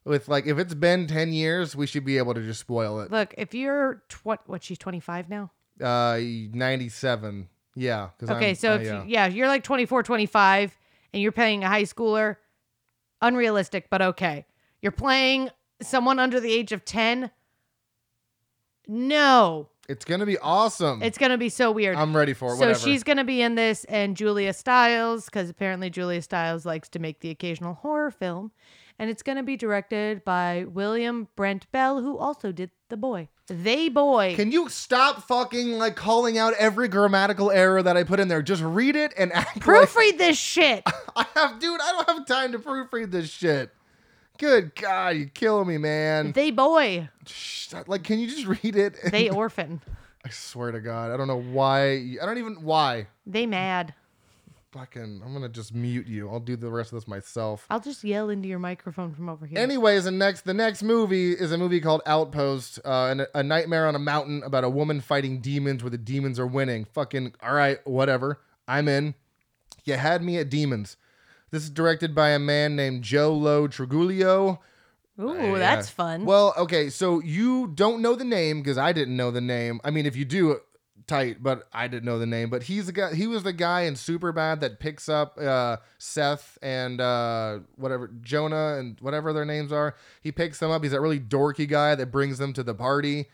With like, if it's been 10 years, we should be able to just spoil it. Look, if you're tw- what she's 25 now. Uh, 97. Yeah. Okay, I'm- so uh, if yeah. you, yeah, you're like 24, 25 and you're playing a high schooler, unrealistic, but okay. You're playing someone under the age of 10? No. it's gonna be awesome. It's going to be so weird. I'm ready for it. so Whatever. she's going to be in this and Julia Stiles cuz apparently Julia Stiles likes to make the occasional horror film and it's going to be directed by William Brent Bell who also did The Boy. They Boy. Can you stop fucking like calling out every grammatical error that I put in there? Just read it and act like Proofread this shit. I have, dude. I don't have time to proofread this shit. Good God, you killing me, man. they Boy. Like, can you just read it? They orphan. I swear to God, I don't know why. I don't even why. They mad. Fucking, I'm gonna just mute you. I'll do the rest of this myself. I'll just yell into your microphone from over here. Anyways, the next the next movie is a movie called Outpost, uh, and a, nightmare on a mountain about a woman fighting demons where the demons are winning. Fucking all right, whatever. I'm in. You had me at demons. This is directed by a man named Joe Lo Truglio. Ooh, Yeah. that's fun. Well, okay, so you don't know the name because I didn't know the name. I mean, if you do, tight, but I didn't know the name. But he's the guy. He was the guy in Superbad that picks up uh, Seth and uh, whatever Jonah and whatever their names are. He picks them up. He's that really dorky guy that brings them to the party.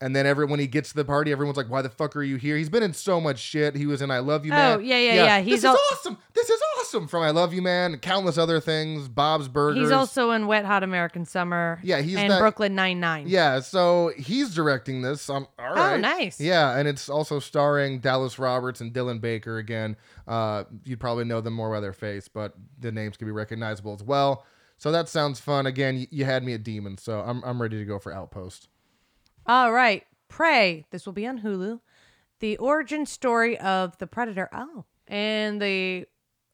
And then every when he gets to the party, everyone's like, "Why the fuck are you here?" He's been in so much shit. He was in "I Love You, Man." Oh, yeah, yeah, yeah. He's this al- is awesome. This is awesome from "I Love You, Man." and Countless other things. Bob's Burgers. He's also in Wet Hot American Summer. Yeah, he's that- Brooklyn Nine Nine. Yeah, so he's directing this. Um, all Oh, nice. Yeah, and it's also starring Dallas Roberts and Dylan Baker again. Uh, you'd probably know them more by their face, but the names can be recognizable as well. So that sounds fun. Again, you, you had me at Demon, so I'm, I'm ready to go for Outpost. All right. Prey. This will be on Hulu. The origin story of the Predator. Oh. And the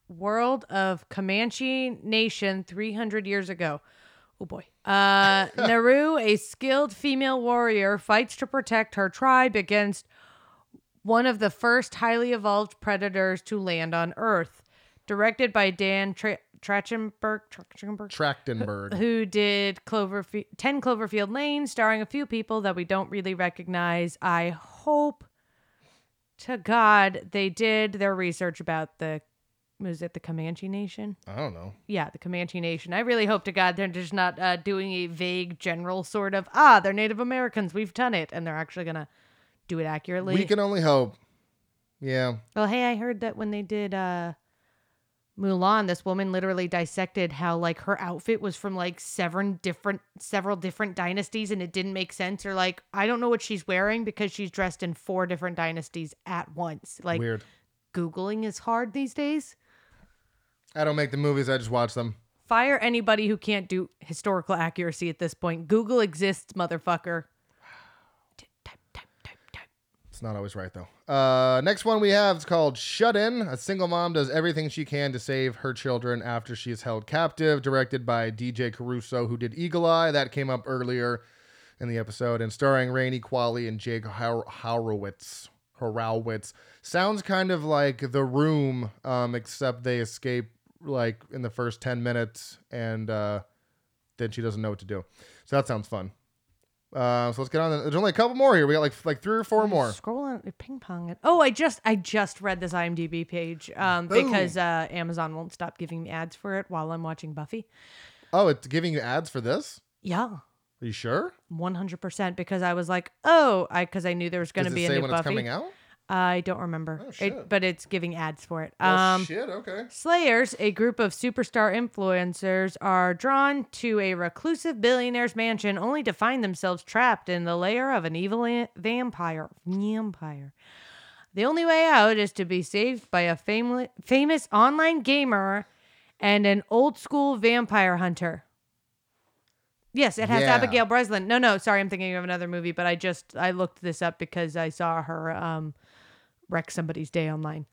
world of Comanche Nation 300 years ago. Oh boy. Uh, Naru, a skilled female warrior, fights to protect her tribe against one of the first highly evolved predators to land on Earth. Directed by Dan Tra- Trachtenberg. Trachtenberg? Trachtenberg. who did Cloverfield, 10 Cloverfield Lane, starring a few people that we don't really recognize. I hope to God they did their research about the, was it the Comanche Nation? I don't know. Yeah, the Comanche Nation. I really hope to God they're just not uh, doing a vague general sort of, ah, they're Native Americans, we've done it. And they're actually going to do it accurately. We can only hope. Yeah. Well, hey, I heard that when they did uh Mulan, this woman literally dissected how like her outfit was from like seven different several different dynasties and it didn't make sense or like I don't know what she's wearing because she's dressed in four different dynasties at once. Like Weird. googling is hard these days. I don't make the movies. I just watch them. Fire anybody who can't do historical accuracy at this point. Google exists, motherfucker. T- Type, type, type, type. It's not always right though. Uh, next one we have is called Shut In. A single mom does everything she can to save her children after she is held captive. Directed by DJ Caruso, who did Eagle Eye. That came up earlier in the episode, and starring Rainey Qualley and Jake Hor- Horowitz. Horowitz sounds kind of like The Room, um, except they escape like in the first ten minutes, and uh, then she doesn't know what to do. So that sounds fun. Uh, so let's get on. There's only a couple more here. We got like like three or four more. Scrolling, ping pong it. Oh, I just I just read this IMDb page um, because uh, Amazon won't stop giving me ads for it while I'm watching Buffy. Oh, it's giving you ads for this? Yeah, Are you sure? one hundred percent. Because I was like, oh, I because I knew there was going Does to it be a say new when Buffy. it's coming out? I don't remember, Oh, it, but it's giving ads for it. Oh, Um, shit. Okay. Slayers, a group of superstar influencers, are drawn to a reclusive billionaire's mansion only to find themselves trapped in the lair of an evil a- vampire. Vampire. The only way out is to be saved by a famous, famous online gamer and an old school vampire hunter. Yes, it has Yeah. Abigail Breslin. No, no, sorry, I'm thinking of another movie, but I just I looked this up because I saw her um, wreck somebody's day online.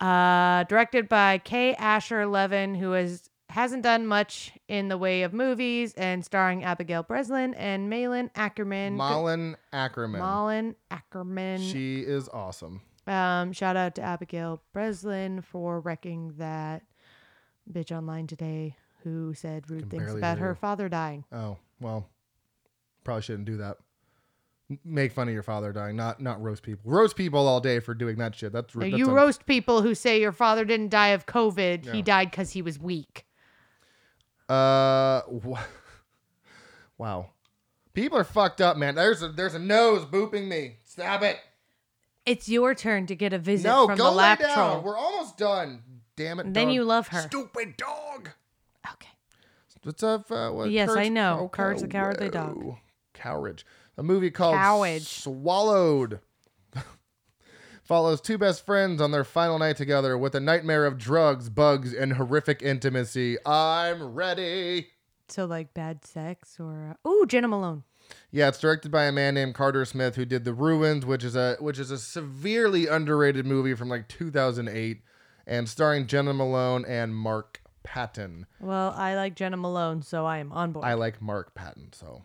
Uh, directed by K. Asher Levin, who has hasn't done much in the way of movies, and starring Abigail Breslin and Malin Akerman. Malin Akerman. Malin Akerman. She is awesome. Um, shout out to Abigail Breslin for wrecking that bitch online today who said rude things about hear her father dying. Oh, well, probably shouldn't do that. M- Make fun of your father dying, not not roast people. Roast people all day for doing that shit. That's, Now, that's you un- roast people who say your father didn't die of COVID. He died because he was weak. Uh, wha- wow. People are fucked up, man. There's a there's a nose booping me. Stop it. It's your turn to get a visit No, from go the lay lap down. troll. We're almost done. Damn it. Then dog. you love her. Stupid dog. Okay. What's up? Uh, what, Yes, I know. oh, Courage the Cowardly Dog. Courage. A movie called Cowage. Swallowed. Follows two best friends on their final night together with a nightmare of drugs, bugs, and horrific intimacy. I'm ready. So like bad sex or uh, ooh Jena Malone. Yeah, it's directed by a man named Carter Smith who did The Ruins, which is a which is a severely underrated movie from like 2008, and starring Jena Malone and Mark Patton. Well, I like Jena Malone, so I am on board. I like Mark Patton, so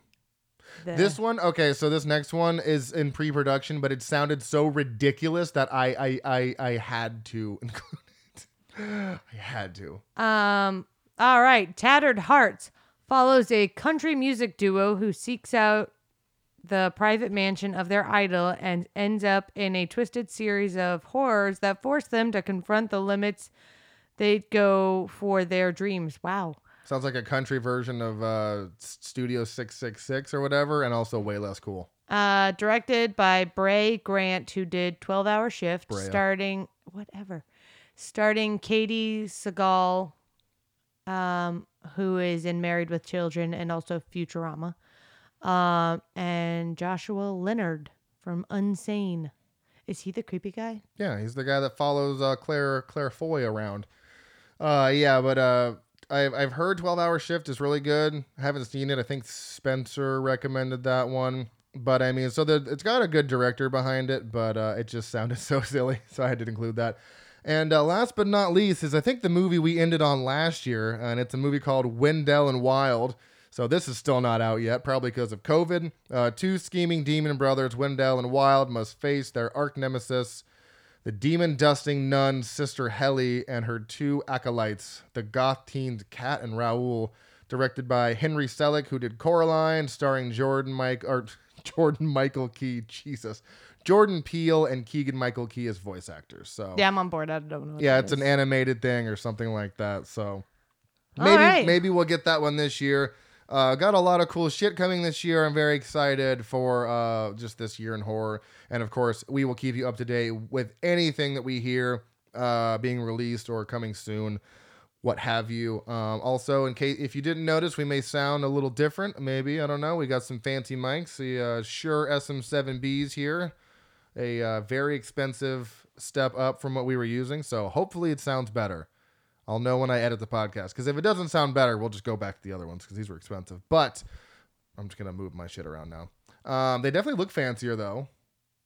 The- This one, okay, so this next one is in pre-production, but it sounded so ridiculous that I I I, I had to include it. I had to. Um. All right. Tattered Hearts follows a country music duo who seeks out the private mansion of their idol and ends up in a twisted series of horrors that force them to confront the limits they go for their dreams. Wow. Sounds like a country version of uh, Studio Six Six Six or whatever, and also way less cool. Uh, directed by Bray Grant, who did 12 Hour Shift, Brea. starting, whatever, starting Katey Sagal, um, who is in Married with Children and also Futurama, um, and Joshua Leonard from Unsane. Is he the creepy guy? Yeah, he's the guy that follows uh, Claire Claire Foy around. Uh, yeah, but uh, I've I've heard Twelve Hour Shift is really good. I haven't seen it. I think Spencer recommended that one. But I mean, so the, it's got a good director behind it, but uh, it just sounded so silly, so I had to include that. And uh, last but not least is I think the movie we ended on last year, and it's a movie called Wendell and Wild. So this is still not out yet, probably because of COVID. Uh, two scheming demon brothers, Wendell and Wild, must face their arch nemesis, the demon dusting nun Sister Helly, and her two acolytes, the goth teens Kat and Raoul, directed by Henry Selick, who did Coraline, starring Jordan Mike or Jordan Michael Key, Jesus, Jordan Peele and Keegan Michael Key as voice actors. So Yeah, I'm on board. I don't know. yeah, it's an animated thing or something like that. So maybe right. maybe we'll get that one this year. Uh, got a lot of cool shit coming this year. I'm very excited for uh, just this year in horror, and of course, we will keep you up to date with anything that we hear uh, being released or coming soon, what have you. Um, also, in case if you didn't notice, we may sound a little different. Maybe I don't know. We got some fancy mics. The uh, Shure SM7Bs here, a uh, very expensive step up from what we were using. So hopefully, it sounds better. I'll know when I edit the podcast. Because if it doesn't sound better, we'll just go back to the other ones because these were expensive. But I'm just gonna move my shit around now. Um, they definitely look fancier though.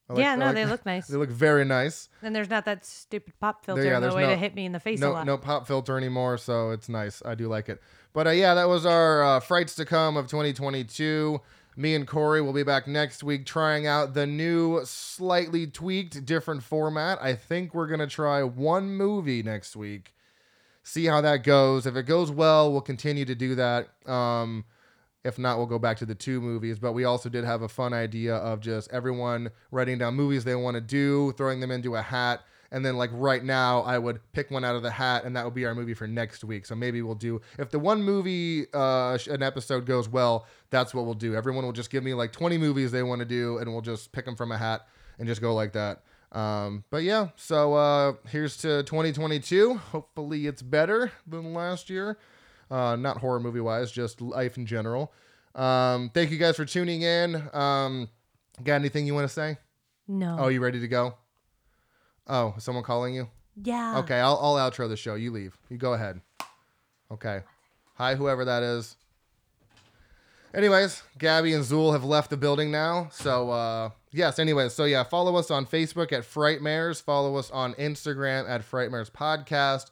Like- yeah, no, like- they look nice. They look very nice. And there's not that stupid pop filter yeah, in the way no- to hit me in the face a No, lot. no pop filter anymore, so it's nice. I do like it. But uh, yeah, that was our uh, frights to come of 2022. Me and Corey will be back next week trying out the new, slightly tweaked, different format. I think we're gonna try one movie next week. See how that goes. If it goes well, we'll continue to do that. Um, if not, we'll go back to the two movies. But we also did have a fun idea of just everyone writing down movies they want to do, throwing them into a hat. And then, like right now, I would pick one out of the hat, and that would be our movie for next week. So maybe we'll do, if the one movie, uh, an episode goes well, that's what we'll do. Everyone will just give me like 20 movies they want to do, and we'll just pick them from a hat and just go like that. Um, but yeah, so uh, here's to 2022. Hopefully, it's better than last year uh, not horror movie wise, just life in general. Um, thank you guys for tuning in. Um, got anything you want to say? no. Oh, you ready to go? Oh, is someone calling you? yeah. Okay, I'll, I'll outro the show. You leave. You go ahead. Okay. Hi, whoever that is. Anyways, Gabby and Zool have left the building now. So, uh, yes, anyway, So, yeah, follow us on Facebook at Frightmares. Follow us on Instagram at Frightmares Podcast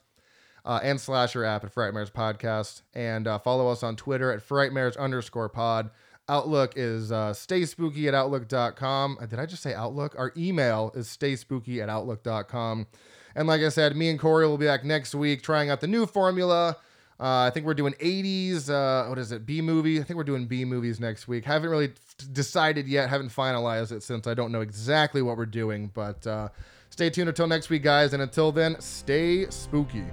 uh, and Slasher app at Frightmares Podcast. And uh, follow us on Twitter at Frightmares underscore pod. Outlook is uh, stayspooky at outlook.com. Uh, Did I just say Outlook? Our email is stay spooky at outlook.com. And like I said, me and Corey will be back next week trying out the new formula. Uh, I think we're doing 80s. Uh, what is it? B movie. I think we're doing B movies next week. Haven't really decided yet. Haven't finalized it since I don't know exactly what we're doing. But uh, stay tuned until next week, guys. And until then, stay spooky.